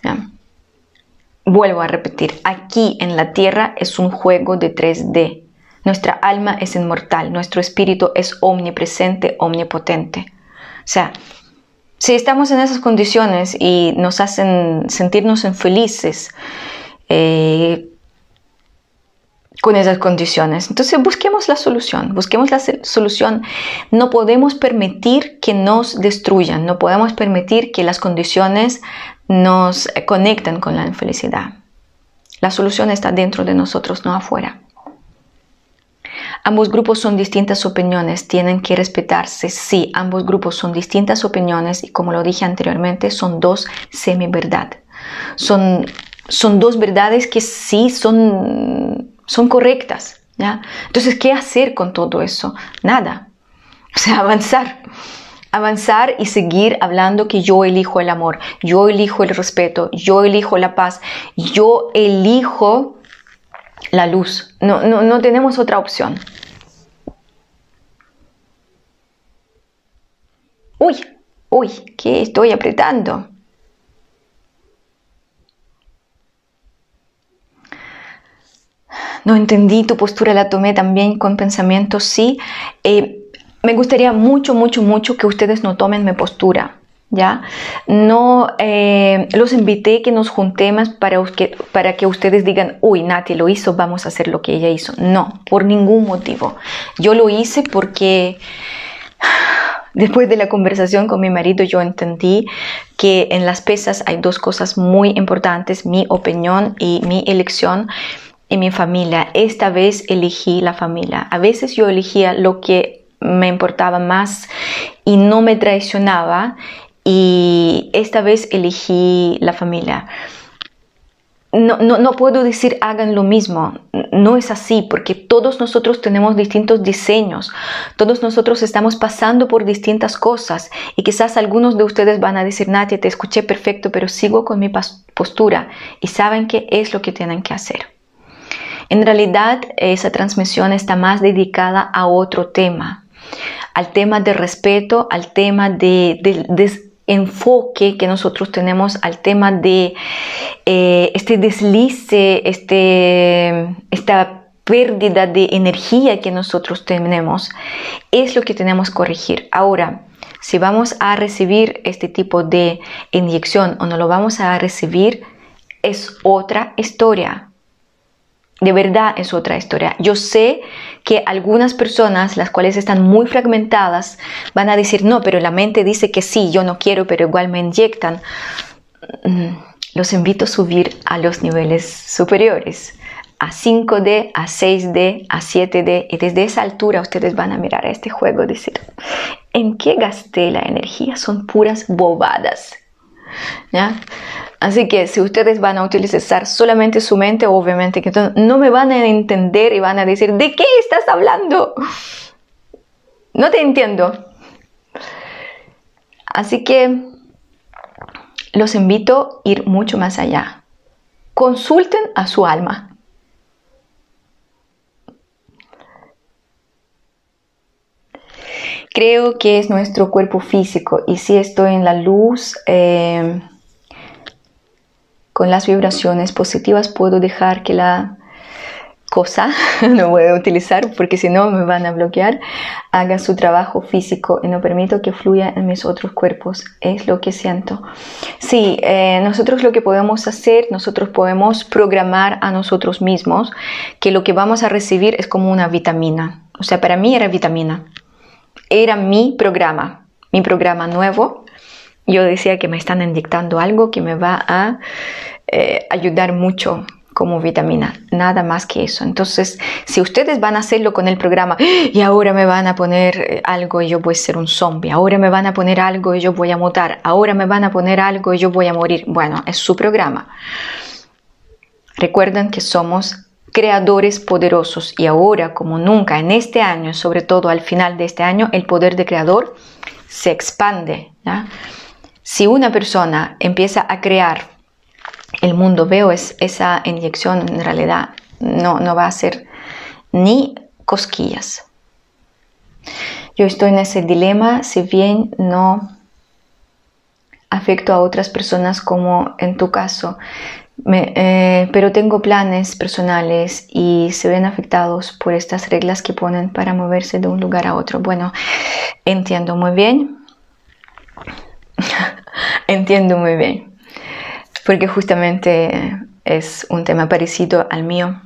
Vuelvo a repetir, aquí en la tierra es un juego de 3D. Nuestra alma es inmortal, nuestro espíritu es omnipresente, omnipotente. O sea, si estamos en esas condiciones y nos hacen sentirnos infelices eh, con esas condiciones, entonces busquemos la solución, busquemos la solución. No podemos permitir que nos destruyan, no podemos permitir que las condiciones nos conecten con la infelicidad. La solución está dentro de nosotros, no afuera. Ambos grupos son distintas opiniones, tienen que respetarse. Sí, ambos grupos son distintas opiniones y como lo dije anteriormente, son dos semi-verdad. Son, son dos verdades que sí son, son correctas. ¿ya? Entonces, ¿qué hacer con todo eso? Nada. O sea, avanzar. Avanzar y seguir hablando que yo elijo el amor, yo elijo el respeto, yo elijo la paz, yo elijo la luz. No, no, no tenemos otra opción. Uy, uy, ¿qué estoy apretando? No entendí tu postura, la tomé también con pensamiento, sí. Eh, me gustaría mucho, mucho, mucho que ustedes no tomen mi postura. ¿ya? No eh, los invité que nos juntemos para que, para que ustedes digan, uy, Nati lo hizo, vamos a hacer lo que ella hizo. No, por ningún motivo. Yo lo hice porque después de la conversación con mi marido yo entendí que en las pesas hay dos cosas muy importantes, mi opinión y mi elección y mi familia. Esta vez elegí la familia. A veces yo elegía lo que me importaba más y no me traicionaba y esta vez elegí la familia. No, no, puedo decir hagan lo mismo, no es así, porque todos nosotros tenemos distintos diseños, todos nosotros estamos pasando por distintas cosas y quizás algunos de ustedes van a decir, Natia, te escuché perfecto, pero sigo con mi postura y saben qué es lo que tienen que hacer. En realidad, esa transmisión está más dedicada a otro tema, al tema de respeto, al tema de, de, enfoque que nosotros tenemos al tema de eh, este deslice, este, esta pérdida de energía que nosotros tenemos, es lo que tenemos que corregir. Ahora, si vamos a recibir este tipo de inyección o no lo vamos a recibir, es otra historia de verdad es otra historia. Yo sé que algunas personas, las cuales están muy fragmentadas, van a decir, no, pero la mente dice que sí, yo no quiero, pero igual me inyectan. Mm, los invito a subir a los niveles superiores, a 5D, a 6D, a 7D, y desde esa altura ustedes van a mirar a este juego y decir, ¿en qué gasté la energía? Son puras bobadas. Así que si ustedes van a utilizar solamente su mente, obviamente que no me van a entender y van a decir, ¿de qué estás hablando? No te entiendo. Así que los invito a ir mucho más allá. Consulten a su alma. Creo que es nuestro cuerpo físico y si estoy en la luz, eh, con las vibraciones positivas puedo dejar que la cosa, no voy a utilizar porque si no me van a bloquear, haga su trabajo físico y no permito que fluya en mis otros cuerpos. Es lo que siento. Sí, eh, nosotros lo que podemos hacer, nosotros podemos programar a nosotros mismos que lo que vamos a recibir es como una vitamina. O sea, para mí era vitamina. Era mi programa, mi programa nuevo. Yo decía que me están inyectando algo que me va a eh, ayudar mucho como vitamina, nada más que eso. Entonces, si ustedes van a hacerlo con el programa y ahora me van a poner eh, algo y yo voy a ser un zombie, ahora me van a poner algo y yo voy a mutar, ahora me van a poner algo y yo voy a morir, bueno, es su programa. Recuerden que somos creadores poderosos y ahora como nunca en este año, sobre todo al final de este año, el poder de creador se expande. Si una persona empieza a crear el mundo veo es esa inyección en realidad no, no va a ser ni cosquillas. Yo estoy en ese dilema, si bien no afecto a otras personas como en tu caso, eh, pero tengo planes personales y se ven afectados por estas reglas que ponen para moverse de un lugar a otro. Bueno, entiendo muy bien. entiendo muy bien porque justamente es un tema parecido al mío.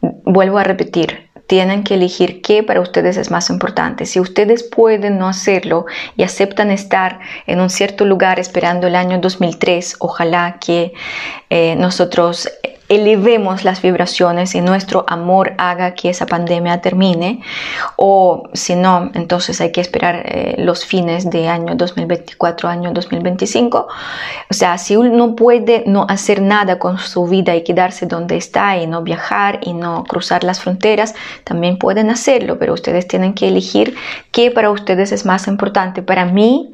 Vuelvo a repetir, tienen que elegir qué para ustedes es más importante. Si ustedes pueden no hacerlo y aceptan estar en un cierto lugar esperando el año 2003, ojalá que eh, nosotros elevemos las vibraciones y nuestro amor haga que esa pandemia termine o si no, entonces hay que esperar eh, los fines de año 2024, año 2025. O sea, si uno puede no hacer nada con su vida y quedarse donde está y no viajar y no cruzar las fronteras, también pueden hacerlo, pero ustedes tienen que elegir qué para ustedes es más importante. Para mí,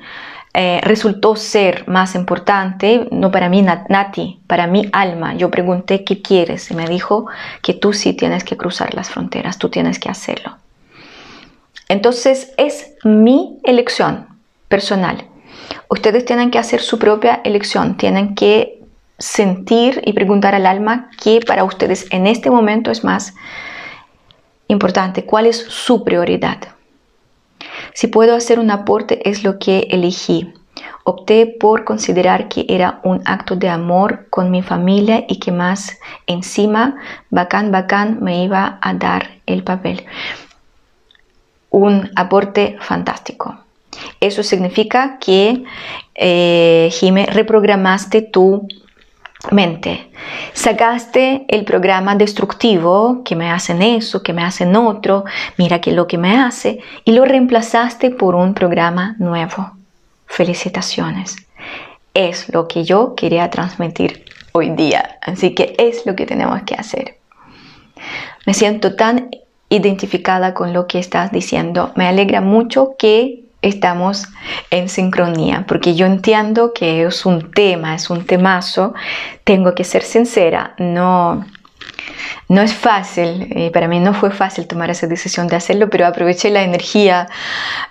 eh, resultó ser más importante, no para mí Nati, para mi alma. Yo pregunté qué quieres y me dijo que tú sí tienes que cruzar las fronteras, tú tienes que hacerlo. Entonces es mi elección personal. Ustedes tienen que hacer su propia elección, tienen que sentir y preguntar al alma qué para ustedes en este momento es más importante, cuál es su prioridad. Si puedo hacer un aporte es lo que elegí. Opté por considerar que era un acto de amor con mi familia y que más encima, bacán, bacán, me iba a dar el papel. Un aporte fantástico. Eso significa que, eh, Jime, reprogramaste tu mente. Sacaste el programa destructivo, que me hacen eso, que me hacen otro, mira que lo que me hace, y lo reemplazaste por un programa nuevo. Felicitaciones. Es lo que yo quería transmitir hoy día, así que es lo que tenemos que hacer. Me siento tan identificada con lo que estás diciendo. Me alegra mucho que estamos en sincronía, porque yo entiendo que es un tema, es un temazo, tengo que ser sincera, no, no es fácil, y para mí no fue fácil tomar esa decisión de hacerlo, pero aproveché la energía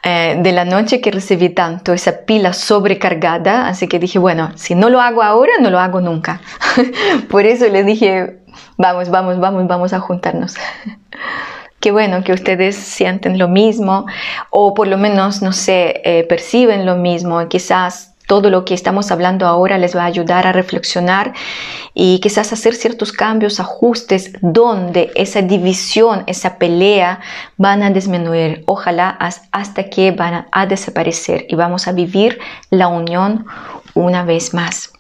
eh, de la noche que recibí tanto, esa pila sobrecargada, así que dije, bueno, si no lo hago ahora, no lo hago nunca. Por eso le dije, vamos, vamos, vamos, vamos a juntarnos. Qué bueno que ustedes sienten lo mismo o por lo menos, no sé, eh, perciben lo mismo. Quizás todo lo que estamos hablando ahora les va a ayudar a reflexionar y quizás hacer ciertos cambios, ajustes donde esa división, esa pelea van a disminuir. Ojalá hasta que van a desaparecer y vamos a vivir la unión una vez más.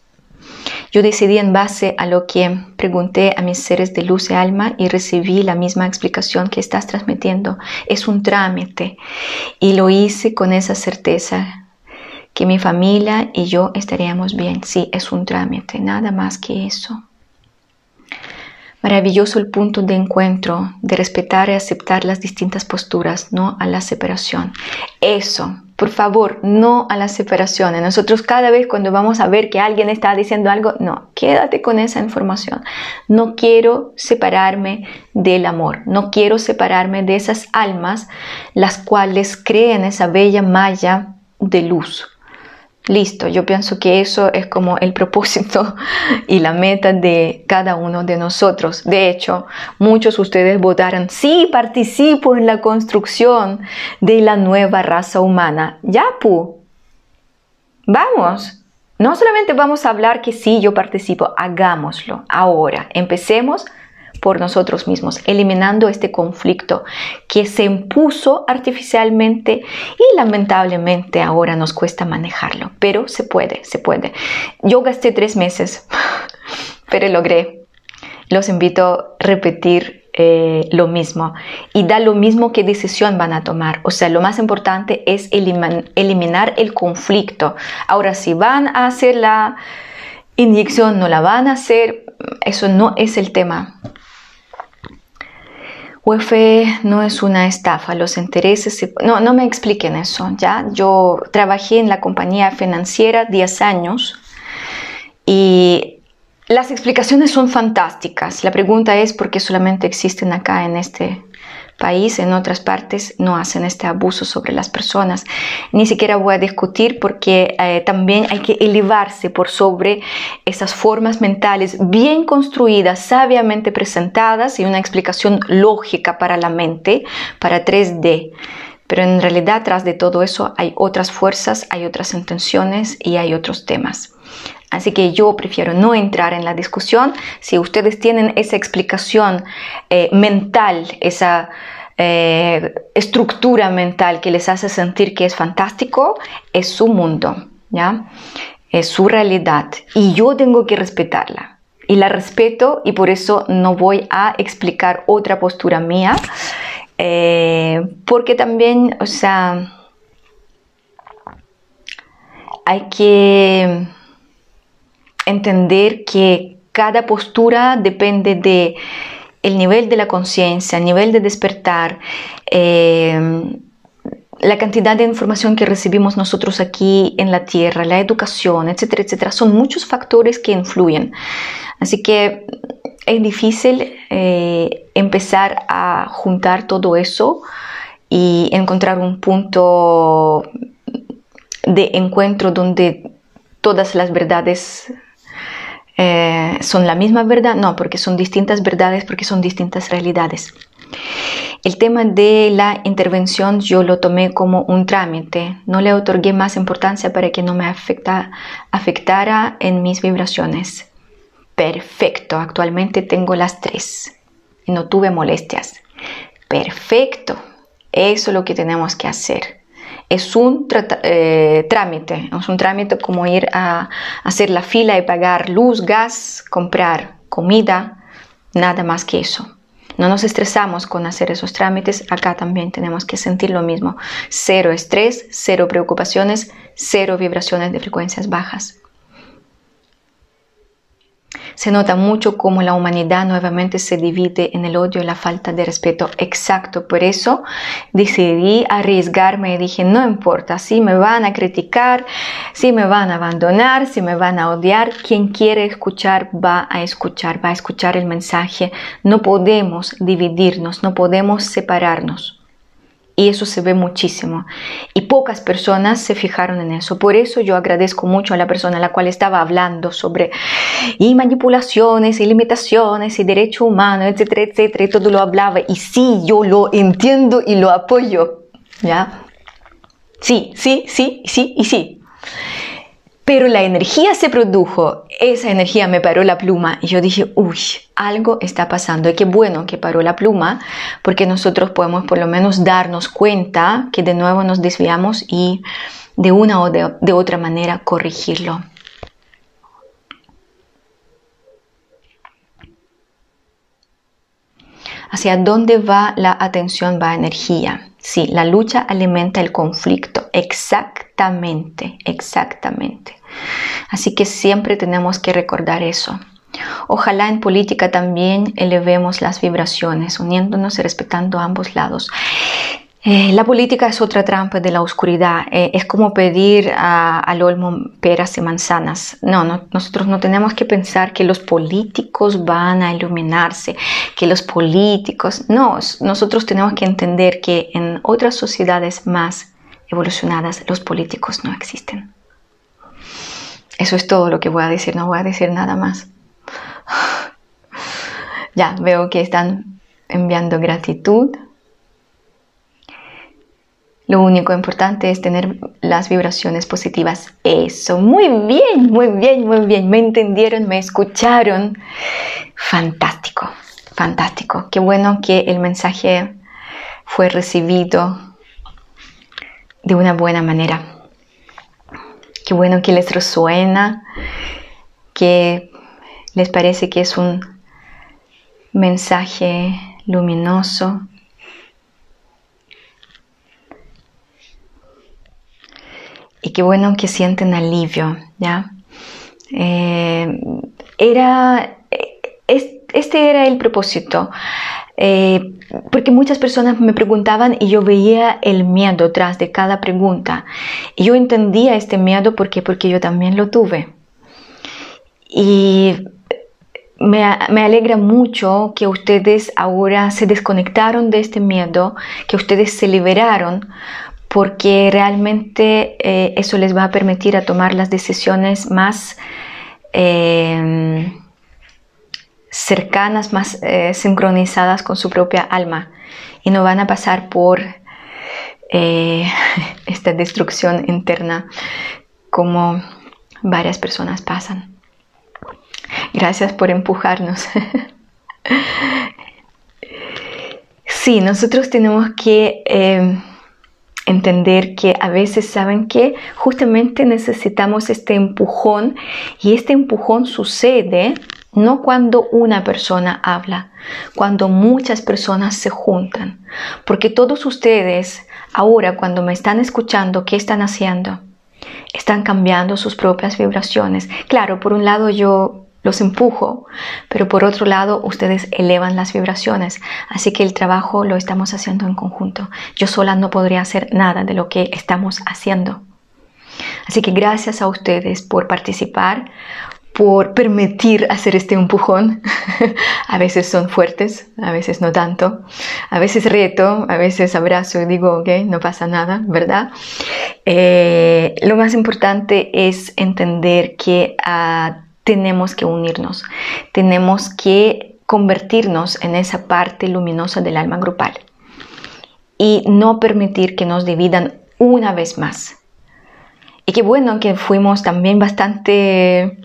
Yo decidí en base a lo que pregunté a mis seres de luz y alma y recibí la misma explicación que estás transmitiendo. Es un trámite y lo hice con esa certeza que mi familia y yo estaríamos bien. Sí, es un trámite, nada más que eso. Maravilloso el punto de encuentro, de respetar y aceptar las distintas posturas, no a la separación. Eso, por favor, no a las separaciones. Nosotros cada vez cuando vamos a ver que alguien está diciendo algo, no, quédate con esa información. No quiero separarme del amor, no quiero separarme de esas almas las cuales creen esa bella malla de luz. Listo, yo pienso que eso es como el propósito y la meta de cada uno de nosotros. De hecho, muchos de ustedes votaron, sí, participo en la construcción de la nueva raza humana. Ya, pu. Vamos. No solamente vamos a hablar que sí, yo participo, hagámoslo ahora. Empecemos por nosotros mismos, eliminando este conflicto que se impuso artificialmente y lamentablemente ahora nos cuesta manejarlo, pero se puede, se puede. Yo gasté tres meses, pero logré. Los invito a repetir eh, lo mismo y da lo mismo qué decisión van a tomar. O sea, lo más importante es eliminar el conflicto. Ahora, si van a hacer la inyección, no la van a hacer, eso no es el tema. UEF no es una estafa, los intereses... No, no me expliquen eso, ¿ya? Yo trabajé en la compañía financiera 10 años y las explicaciones son fantásticas. La pregunta es por qué solamente existen acá en este país, en otras partes, no hacen este abuso sobre las personas. Ni siquiera voy a discutir porque eh, también hay que elevarse por sobre esas formas mentales bien construidas, sabiamente presentadas y una explicación lógica para la mente, para 3D. Pero en realidad, tras de todo eso, hay otras fuerzas, hay otras intenciones y hay otros temas. Así que yo prefiero no entrar en la discusión. Si ustedes tienen esa explicación eh, mental, esa eh, estructura mental que les hace sentir que es fantástico, es su mundo, ¿ya? Es su realidad y yo tengo que respetarla. Y la respeto y por eso no voy a explicar otra postura mía, eh, porque también, o sea, hay que entender que cada postura depende de el nivel de la conciencia, el nivel de despertar, eh, la cantidad de información que recibimos nosotros aquí en la Tierra, la educación, etcétera, etcétera, son muchos factores que influyen. Así que es difícil eh, empezar a juntar todo eso y encontrar un punto de encuentro donde todas las verdades eh, son la misma verdad, no, porque son distintas verdades, porque son distintas realidades. El tema de la intervención yo lo tomé como un trámite, no le otorgué más importancia para que no me afecta, afectara en mis vibraciones. Perfecto, actualmente tengo las tres y no tuve molestias. Perfecto, eso es lo que tenemos que hacer es un eh, trámite, es un trámite como ir a hacer la fila y pagar luz, gas, comprar comida, nada más que eso. No nos estresamos con hacer esos trámites, acá también tenemos que sentir lo mismo. Cero estrés, cero preocupaciones, cero vibraciones de frecuencias bajas se nota mucho cómo la humanidad nuevamente se divide en el odio y la falta de respeto. Exacto, por eso decidí arriesgarme y dije, no importa, si me van a criticar, si me van a abandonar, si me van a odiar, quien quiere escuchar va a escuchar, va a escuchar el mensaje. No podemos dividirnos, no podemos separarnos. Y eso se ve muchísimo. Y pocas personas se fijaron en eso. Por eso yo agradezco mucho a la persona a la cual estaba hablando sobre y manipulaciones y limitaciones y derecho humano, etcétera, etcétera. Y todo lo hablaba. Y sí, yo lo entiendo y lo apoyo. ¿Ya? Sí, sí, sí, sí y sí pero la energía se produjo, esa energía me paró la pluma y yo dije, uy, algo está pasando y qué bueno que paró la pluma porque nosotros podemos por lo menos darnos cuenta que de nuevo nos desviamos y de una o de, de otra manera corregirlo. ¿Hacia dónde va la atención, va energía? Sí, la lucha alimenta el conflicto. Exactamente, exactamente. Así que siempre tenemos que recordar eso. Ojalá en política también elevemos las vibraciones, uniéndonos y respetando ambos lados. Eh, la política es otra trampa de la oscuridad. Eh, es como pedir al olmo peras y manzanas. No, no, nosotros no tenemos que pensar que los políticos van a iluminarse, que los políticos... No, nosotros tenemos que entender que en otras sociedades más evolucionadas los políticos no existen. Eso es todo lo que voy a decir, no voy a decir nada más. ya, veo que están enviando gratitud. Lo único importante es tener las vibraciones positivas. Eso, muy bien, muy bien, muy bien. Me entendieron, me escucharon. Fantástico, fantástico. Qué bueno que el mensaje fue recibido de una buena manera. Qué bueno que les resuena, que les parece que es un mensaje luminoso, y qué bueno que sienten alivio, ¿ya? Eh, era, este era el propósito, eh, porque muchas personas me preguntaban y yo veía el miedo detrás de cada pregunta. Y yo entendía este miedo porque, porque yo también lo tuve. Y me, me, alegra mucho que ustedes ahora se desconectaron de este miedo, que ustedes se liberaron, porque realmente eh, eso les va a permitir a tomar las decisiones más eh, cercanas, más eh, sincronizadas con su propia alma y no van a pasar por esta destrucción interna como varias personas pasan. Gracias por empujarnos. sí, nosotros tenemos que entender que a veces saben que justamente necesitamos este empujón y este empujón sucede no cuando una persona habla, cuando muchas personas se juntan, porque todos ustedes ahora cuando me están escuchando, ¿qué están haciendo? Están cambiando sus propias vibraciones. Claro, por un lado yo los empujo, pero por otro lado ustedes elevan las vibraciones, así que el trabajo lo estamos haciendo en conjunto. Yo sola no podría hacer nada de lo que estamos haciendo. Así que gracias a ustedes por participar, por permitir hacer este empujón. a veces son fuertes, a veces no tanto. A veces reto, a veces abrazo y digo, ok, no pasa nada, ¿verdad? Eh, lo más importante es entender que a tenemos que unirnos, tenemos que convertirnos en esa parte luminosa del alma grupal y no permitir que nos dividan una vez más. Y qué bueno que fuimos también bastante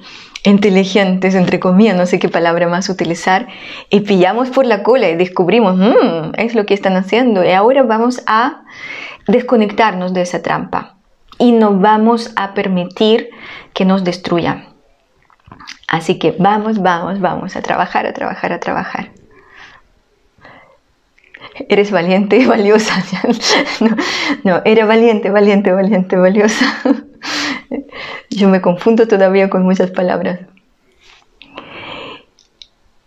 inteligentes, entre comillas, no sé qué palabra más utilizar, y pillamos por la cola y descubrimos, mmm, es lo que están haciendo, y ahora vamos a desconectarnos de esa trampa y no vamos a permitir que nos destruyan. Así que vamos, vamos, vamos a trabajar, a trabajar, a trabajar. Eres valiente y valiosa. No, no, era valiente, valiente, valiente, valiosa. Yo me confundo todavía con muchas palabras.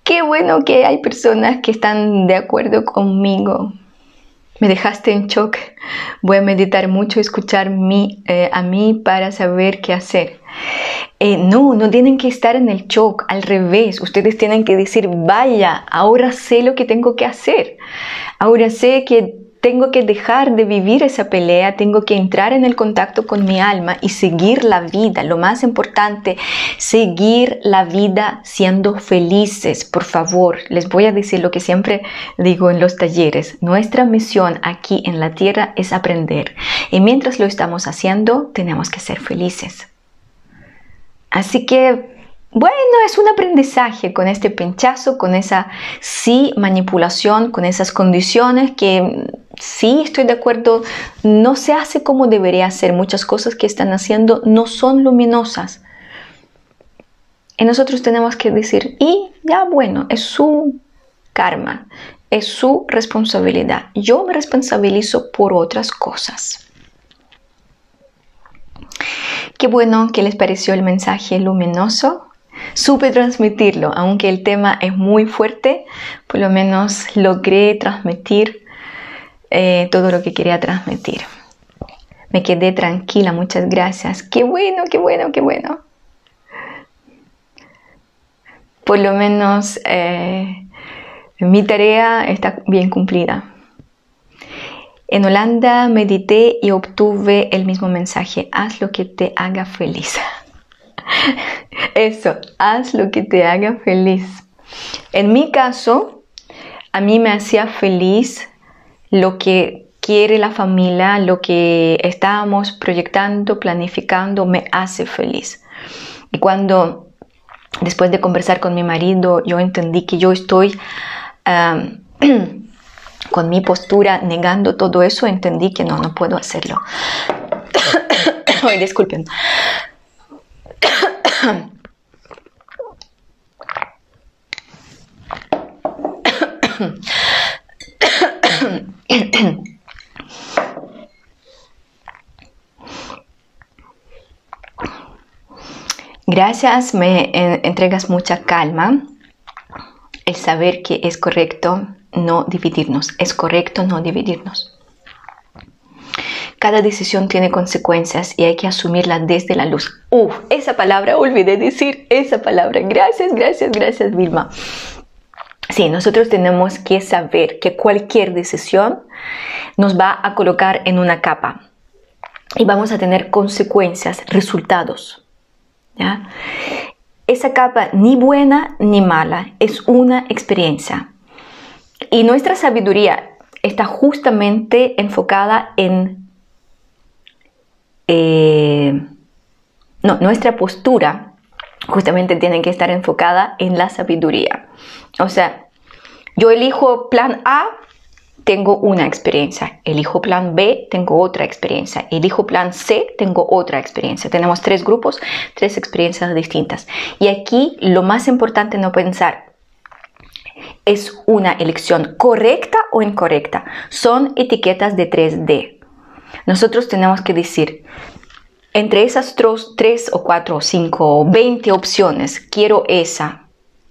Qué bueno que hay personas que están de acuerdo conmigo. Me dejaste en shock. Voy a meditar mucho, escuchar eh, a mí para saber qué hacer. Eh, no, no tienen que estar en el shock, al revés, ustedes tienen que decir, vaya, ahora sé lo que tengo que hacer, ahora sé que tengo que dejar de vivir esa pelea, tengo que entrar en el contacto con mi alma y seguir la vida. Lo más importante, seguir la vida siendo felices. Por favor, les voy a decir lo que siempre digo en los talleres. Nuestra misión aquí en la tierra es aprender. Y mientras lo estamos haciendo, tenemos que ser felices. Así que, bueno, es un aprendizaje con este pinchazo, con esa sí manipulación, con esas condiciones que sí estoy de acuerdo, no se hace como debería ser. Muchas cosas que están haciendo no son luminosas. Y nosotros tenemos que decir, y ya bueno, es su karma, es su responsabilidad. Yo me responsabilizo por otras cosas. Qué bueno que les pareció el mensaje luminoso. Supe transmitirlo, aunque el tema es muy fuerte, por lo menos logré transmitir eh, todo lo que quería transmitir. Me quedé tranquila, muchas gracias. Qué bueno, qué bueno, qué bueno. Por lo menos eh, mi tarea está bien cumplida. En Holanda medité y obtuve el mismo mensaje, haz lo que te haga feliz. Eso, haz lo que te haga feliz. En mi caso, a mí me hacía feliz lo que quiere la familia, lo que estábamos proyectando, planificando, me hace feliz. Y cuando después de conversar con mi marido, yo entendí que yo estoy con mi postura negando todo eso, entendí que no, no puedo hacerlo. Ay, disculpen. Gracias, me entregas mucha calma. El saber que es correcto no dividirnos, es correcto no dividirnos. Cada decisión tiene consecuencias y hay que asumirla desde la luz. Uf, esa palabra, olvidé decir esa palabra. Gracias, gracias, gracias, Vilma. Sí, nosotros tenemos que saber que cualquier decisión nos va a colocar en una capa y vamos a tener consecuencias, resultados. Esa capa ni buena ni mala es una experiencia. Y nuestra sabiduría está justamente enfocada en... Eh, no, nuestra postura justamente tiene que estar enfocada en la sabiduría. O sea, yo elijo plan A, tengo una experiencia. Elijo plan B, tengo otra experiencia. Elijo plan C, tengo otra experiencia. Tenemos tres grupos, tres experiencias distintas. Y aquí lo más importante no pensar, es una elección correcta o incorrecta. Son etiquetas de 3D. Nosotros tenemos que decir, entre esas tres o cuatro o cinco o 20 opciones, quiero esa,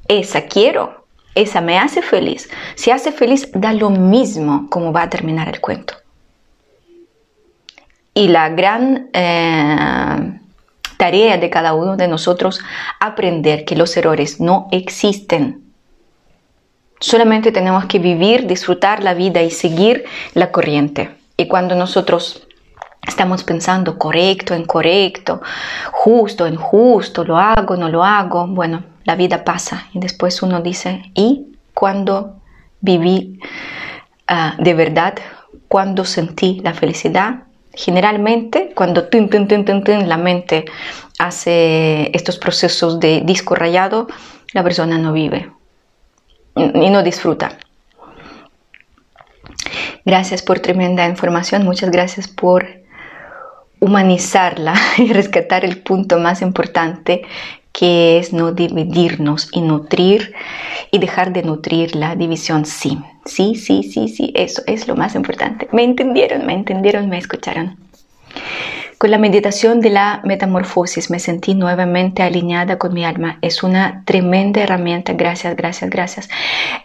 esa quiero, esa me hace feliz. Si hace feliz, da lo mismo como va a terminar el cuento. Y la gran eh, tarea de cada uno de nosotros, aprender que los errores no existen Solamente tenemos que vivir, disfrutar la vida y seguir la corriente. Y cuando nosotros estamos pensando correcto, incorrecto, justo, injusto, lo hago, no lo hago, bueno, la vida pasa y después uno dice, ¿y cuando viví ah, de verdad? cuando sentí la felicidad? Generalmente, cuando la mente hace estos procesos de disco rayado, la persona no vive y no disfruta. Gracias por tremenda información, muchas gracias por humanizarla y rescatar el punto más importante que es no dividirnos y nutrir y dejar de nutrir la división. Sí, sí, sí, sí, sí, eso es lo más importante. Me entendieron, me entendieron, me escucharon. Con la meditación de la metamorfosis me sentí nuevamente alineada con mi alma. Es una tremenda herramienta. Gracias, gracias, gracias.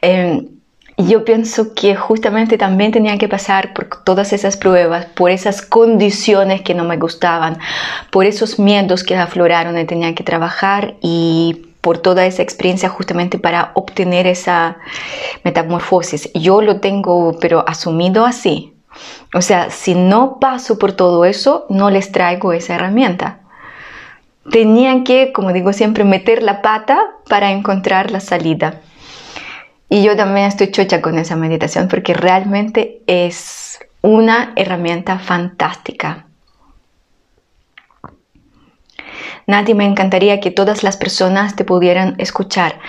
Em, yo pienso que justamente también tenía que pasar por todas esas pruebas, por esas condiciones que no me gustaban, por esos miedos que afloraron y tenía que trabajar y por toda esa experiencia justamente para obtener esa metamorfosis. Yo lo tengo pero asumido así, o sea, si no paso por todo eso, no les traigo esa herramienta. Tenían que, como digo siempre, meter la pata para encontrar la salida. Y yo también estoy chocha con esa meditación porque realmente es una herramienta fantástica. Nadie me encantaría que todas las personas te pudieran escuchar.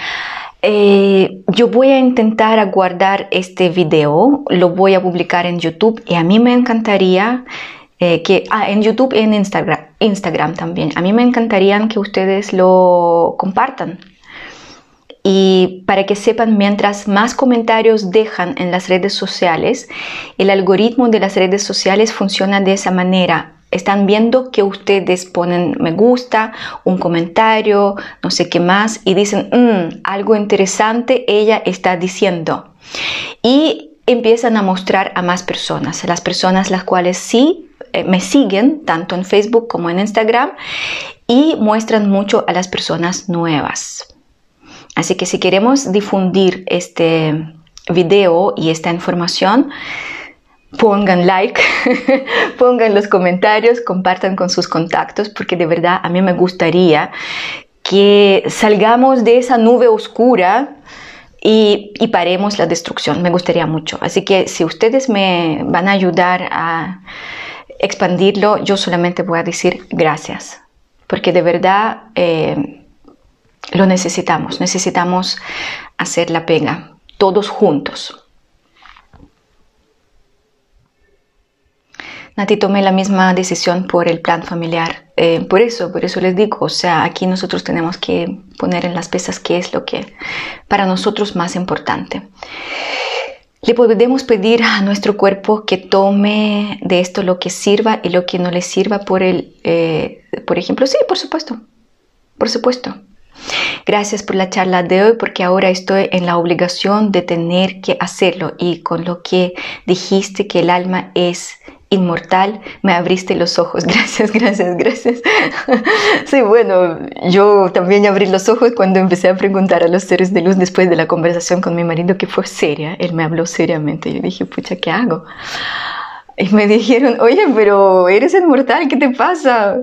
Eh, yo voy a intentar guardar este video, lo voy a publicar en YouTube y a mí me encantaría eh, que, ah, en YouTube y en Instagram, Instagram también, a mí me encantaría que ustedes lo compartan. Y para que sepan, mientras más comentarios dejan en las redes sociales, el algoritmo de las redes sociales funciona de esa manera están viendo que ustedes ponen me gusta, un comentario, no sé qué más, y dicen, mm, algo interesante ella está diciendo. Y empiezan a mostrar a más personas, las personas las cuales sí eh, me siguen, tanto en Facebook como en Instagram, y muestran mucho a las personas nuevas. Así que si queremos difundir este video y esta información, pongan like, pongan los comentarios, compartan con sus contactos, porque de verdad a mí me gustaría que salgamos de esa nube oscura y, y, paremos la destrucción. Me gustaría mucho. Así que si ustedes me van a ayudar a expandirlo, yo solamente voy a decir gracias, porque de verdad eh, lo necesitamos. Necesitamos hacer la pega, todos juntos. Nati, tomé la misma decisión por el plan familiar. Eh, por eso, por eso les digo, o sea, aquí nosotros tenemos que poner en las pesas qué es lo que para nosotros más importante. Le podemos pedir a nuestro cuerpo que tome de esto lo que sirva y lo que no le sirva por el, eh, por ejemplo, sí, por supuesto, por supuesto. Gracias por la charla de hoy porque ahora estoy en la obligación de tener que hacerlo y con lo que dijiste que el alma es inmortal, me abriste los ojos. Gracias, gracias, gracias. Sí, bueno, yo también abrí los ojos cuando empecé a preguntar a los seres de luz después de la conversación con mi marido que fue seria. Él me habló seriamente. Yo dije, pucha, ¿qué hago? Y me dijeron, oye, pero eres inmortal, ¿qué te pasa?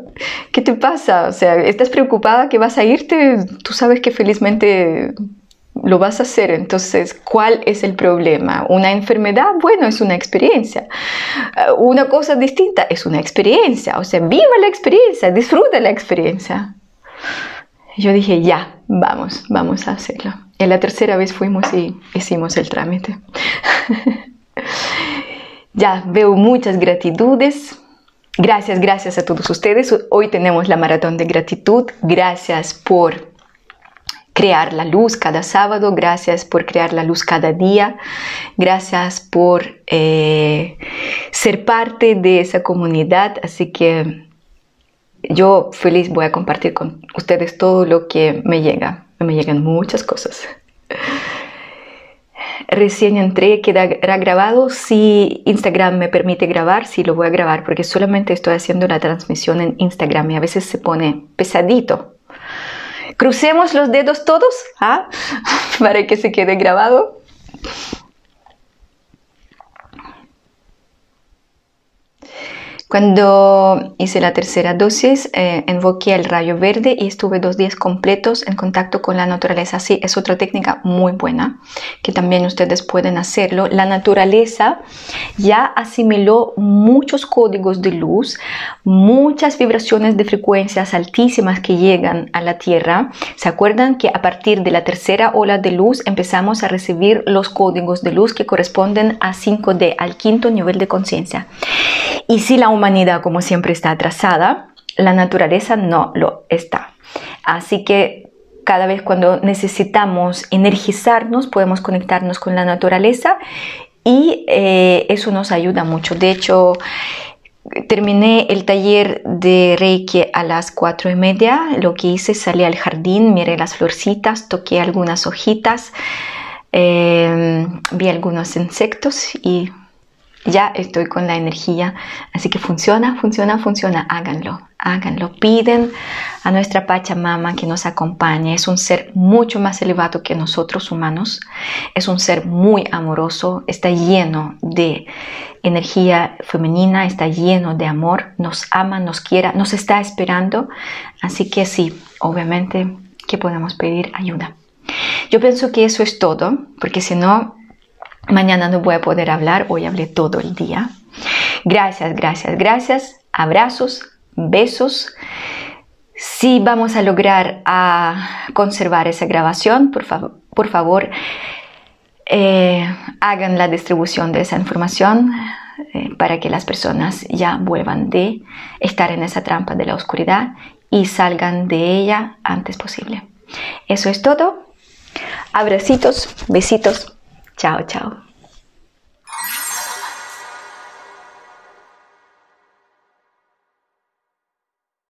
¿Qué te pasa? O sea, ¿estás preocupada que vas a irte? Tú sabes que felizmente lo vas a hacer. Entonces, ¿cuál es el problema? ¿Una enfermedad? Bueno, es una experiencia. Uh, una cosa distinta es una experiencia. O sea, viva la experiencia, disfruta la experiencia. Yo dije, ya, vamos, vamos a hacerlo. Y la tercera vez fuimos y hicimos el trámite. ya, veo muchas gratitudes. Gracias, gracias a todos ustedes. Hoy tenemos la maratón de gratitud. Gracias por crear la luz cada sábado, gracias por crear la luz cada día, gracias por eh, ser parte de esa comunidad. Así que yo feliz voy a compartir con ustedes todo lo que me llega. Me llegan muchas cosas. Recién entré, quedará grabado. Si Instagram me permite grabar, sí lo voy a grabar porque solamente estoy haciendo la transmisión en Instagram y a veces se pone pesadito Crucemos los dedos todos ¿ah? para que se quede grabado. Cuando hice la tercera dosis, eh, invoqué el rayo verde y estuve dos días completos en contacto con la naturaleza. Sí, es otra técnica muy buena que también ustedes pueden hacerlo. La naturaleza ya asimiló muchos códigos de luz, muchas vibraciones de frecuencias altísimas que llegan a la Tierra. ¿Se acuerdan que a partir de la tercera ola de luz empezamos a recibir los códigos de luz que corresponden a 5D, al quinto nivel de conciencia? Y si la humanidad, como siempre, está atrasada, la naturaleza no lo está. Así que cada vez cuando necesitamos energizarnos, podemos conectarnos con la naturaleza y eh, eso nos ayuda mucho. De hecho, terminé el taller de Reiki a las cuatro y media. Lo que hice, salí al jardín, miré las florcitas, toqué algunas hojitas, eh, vi algunos insectos y ya estoy con la energía. Así que funciona, funciona, funciona. Háganlo, háganlo. Piden a nuestra Pachamama que nos acompañe. Es un ser mucho más elevado que nosotros humanos. Es un ser muy amoroso. Está lleno de energía femenina. Está lleno de amor. Nos ama, nos quiera, nos está esperando. Así que sí, obviamente que podemos pedir ayuda. Yo pienso que eso es todo, porque si no, Mañana no voy a poder hablar, hoy hablé todo el día. Gracias, gracias, gracias. Abrazos, besos. Si vamos a lograr conservar esa grabación, por, por favor, eh, hagan la distribución de esa información eh, para que las personas ya vuelvan de estar en esa trampa de la oscuridad y salgan de ella antes posible. Eso es todo. Abracitos, besitos. Chao, chao.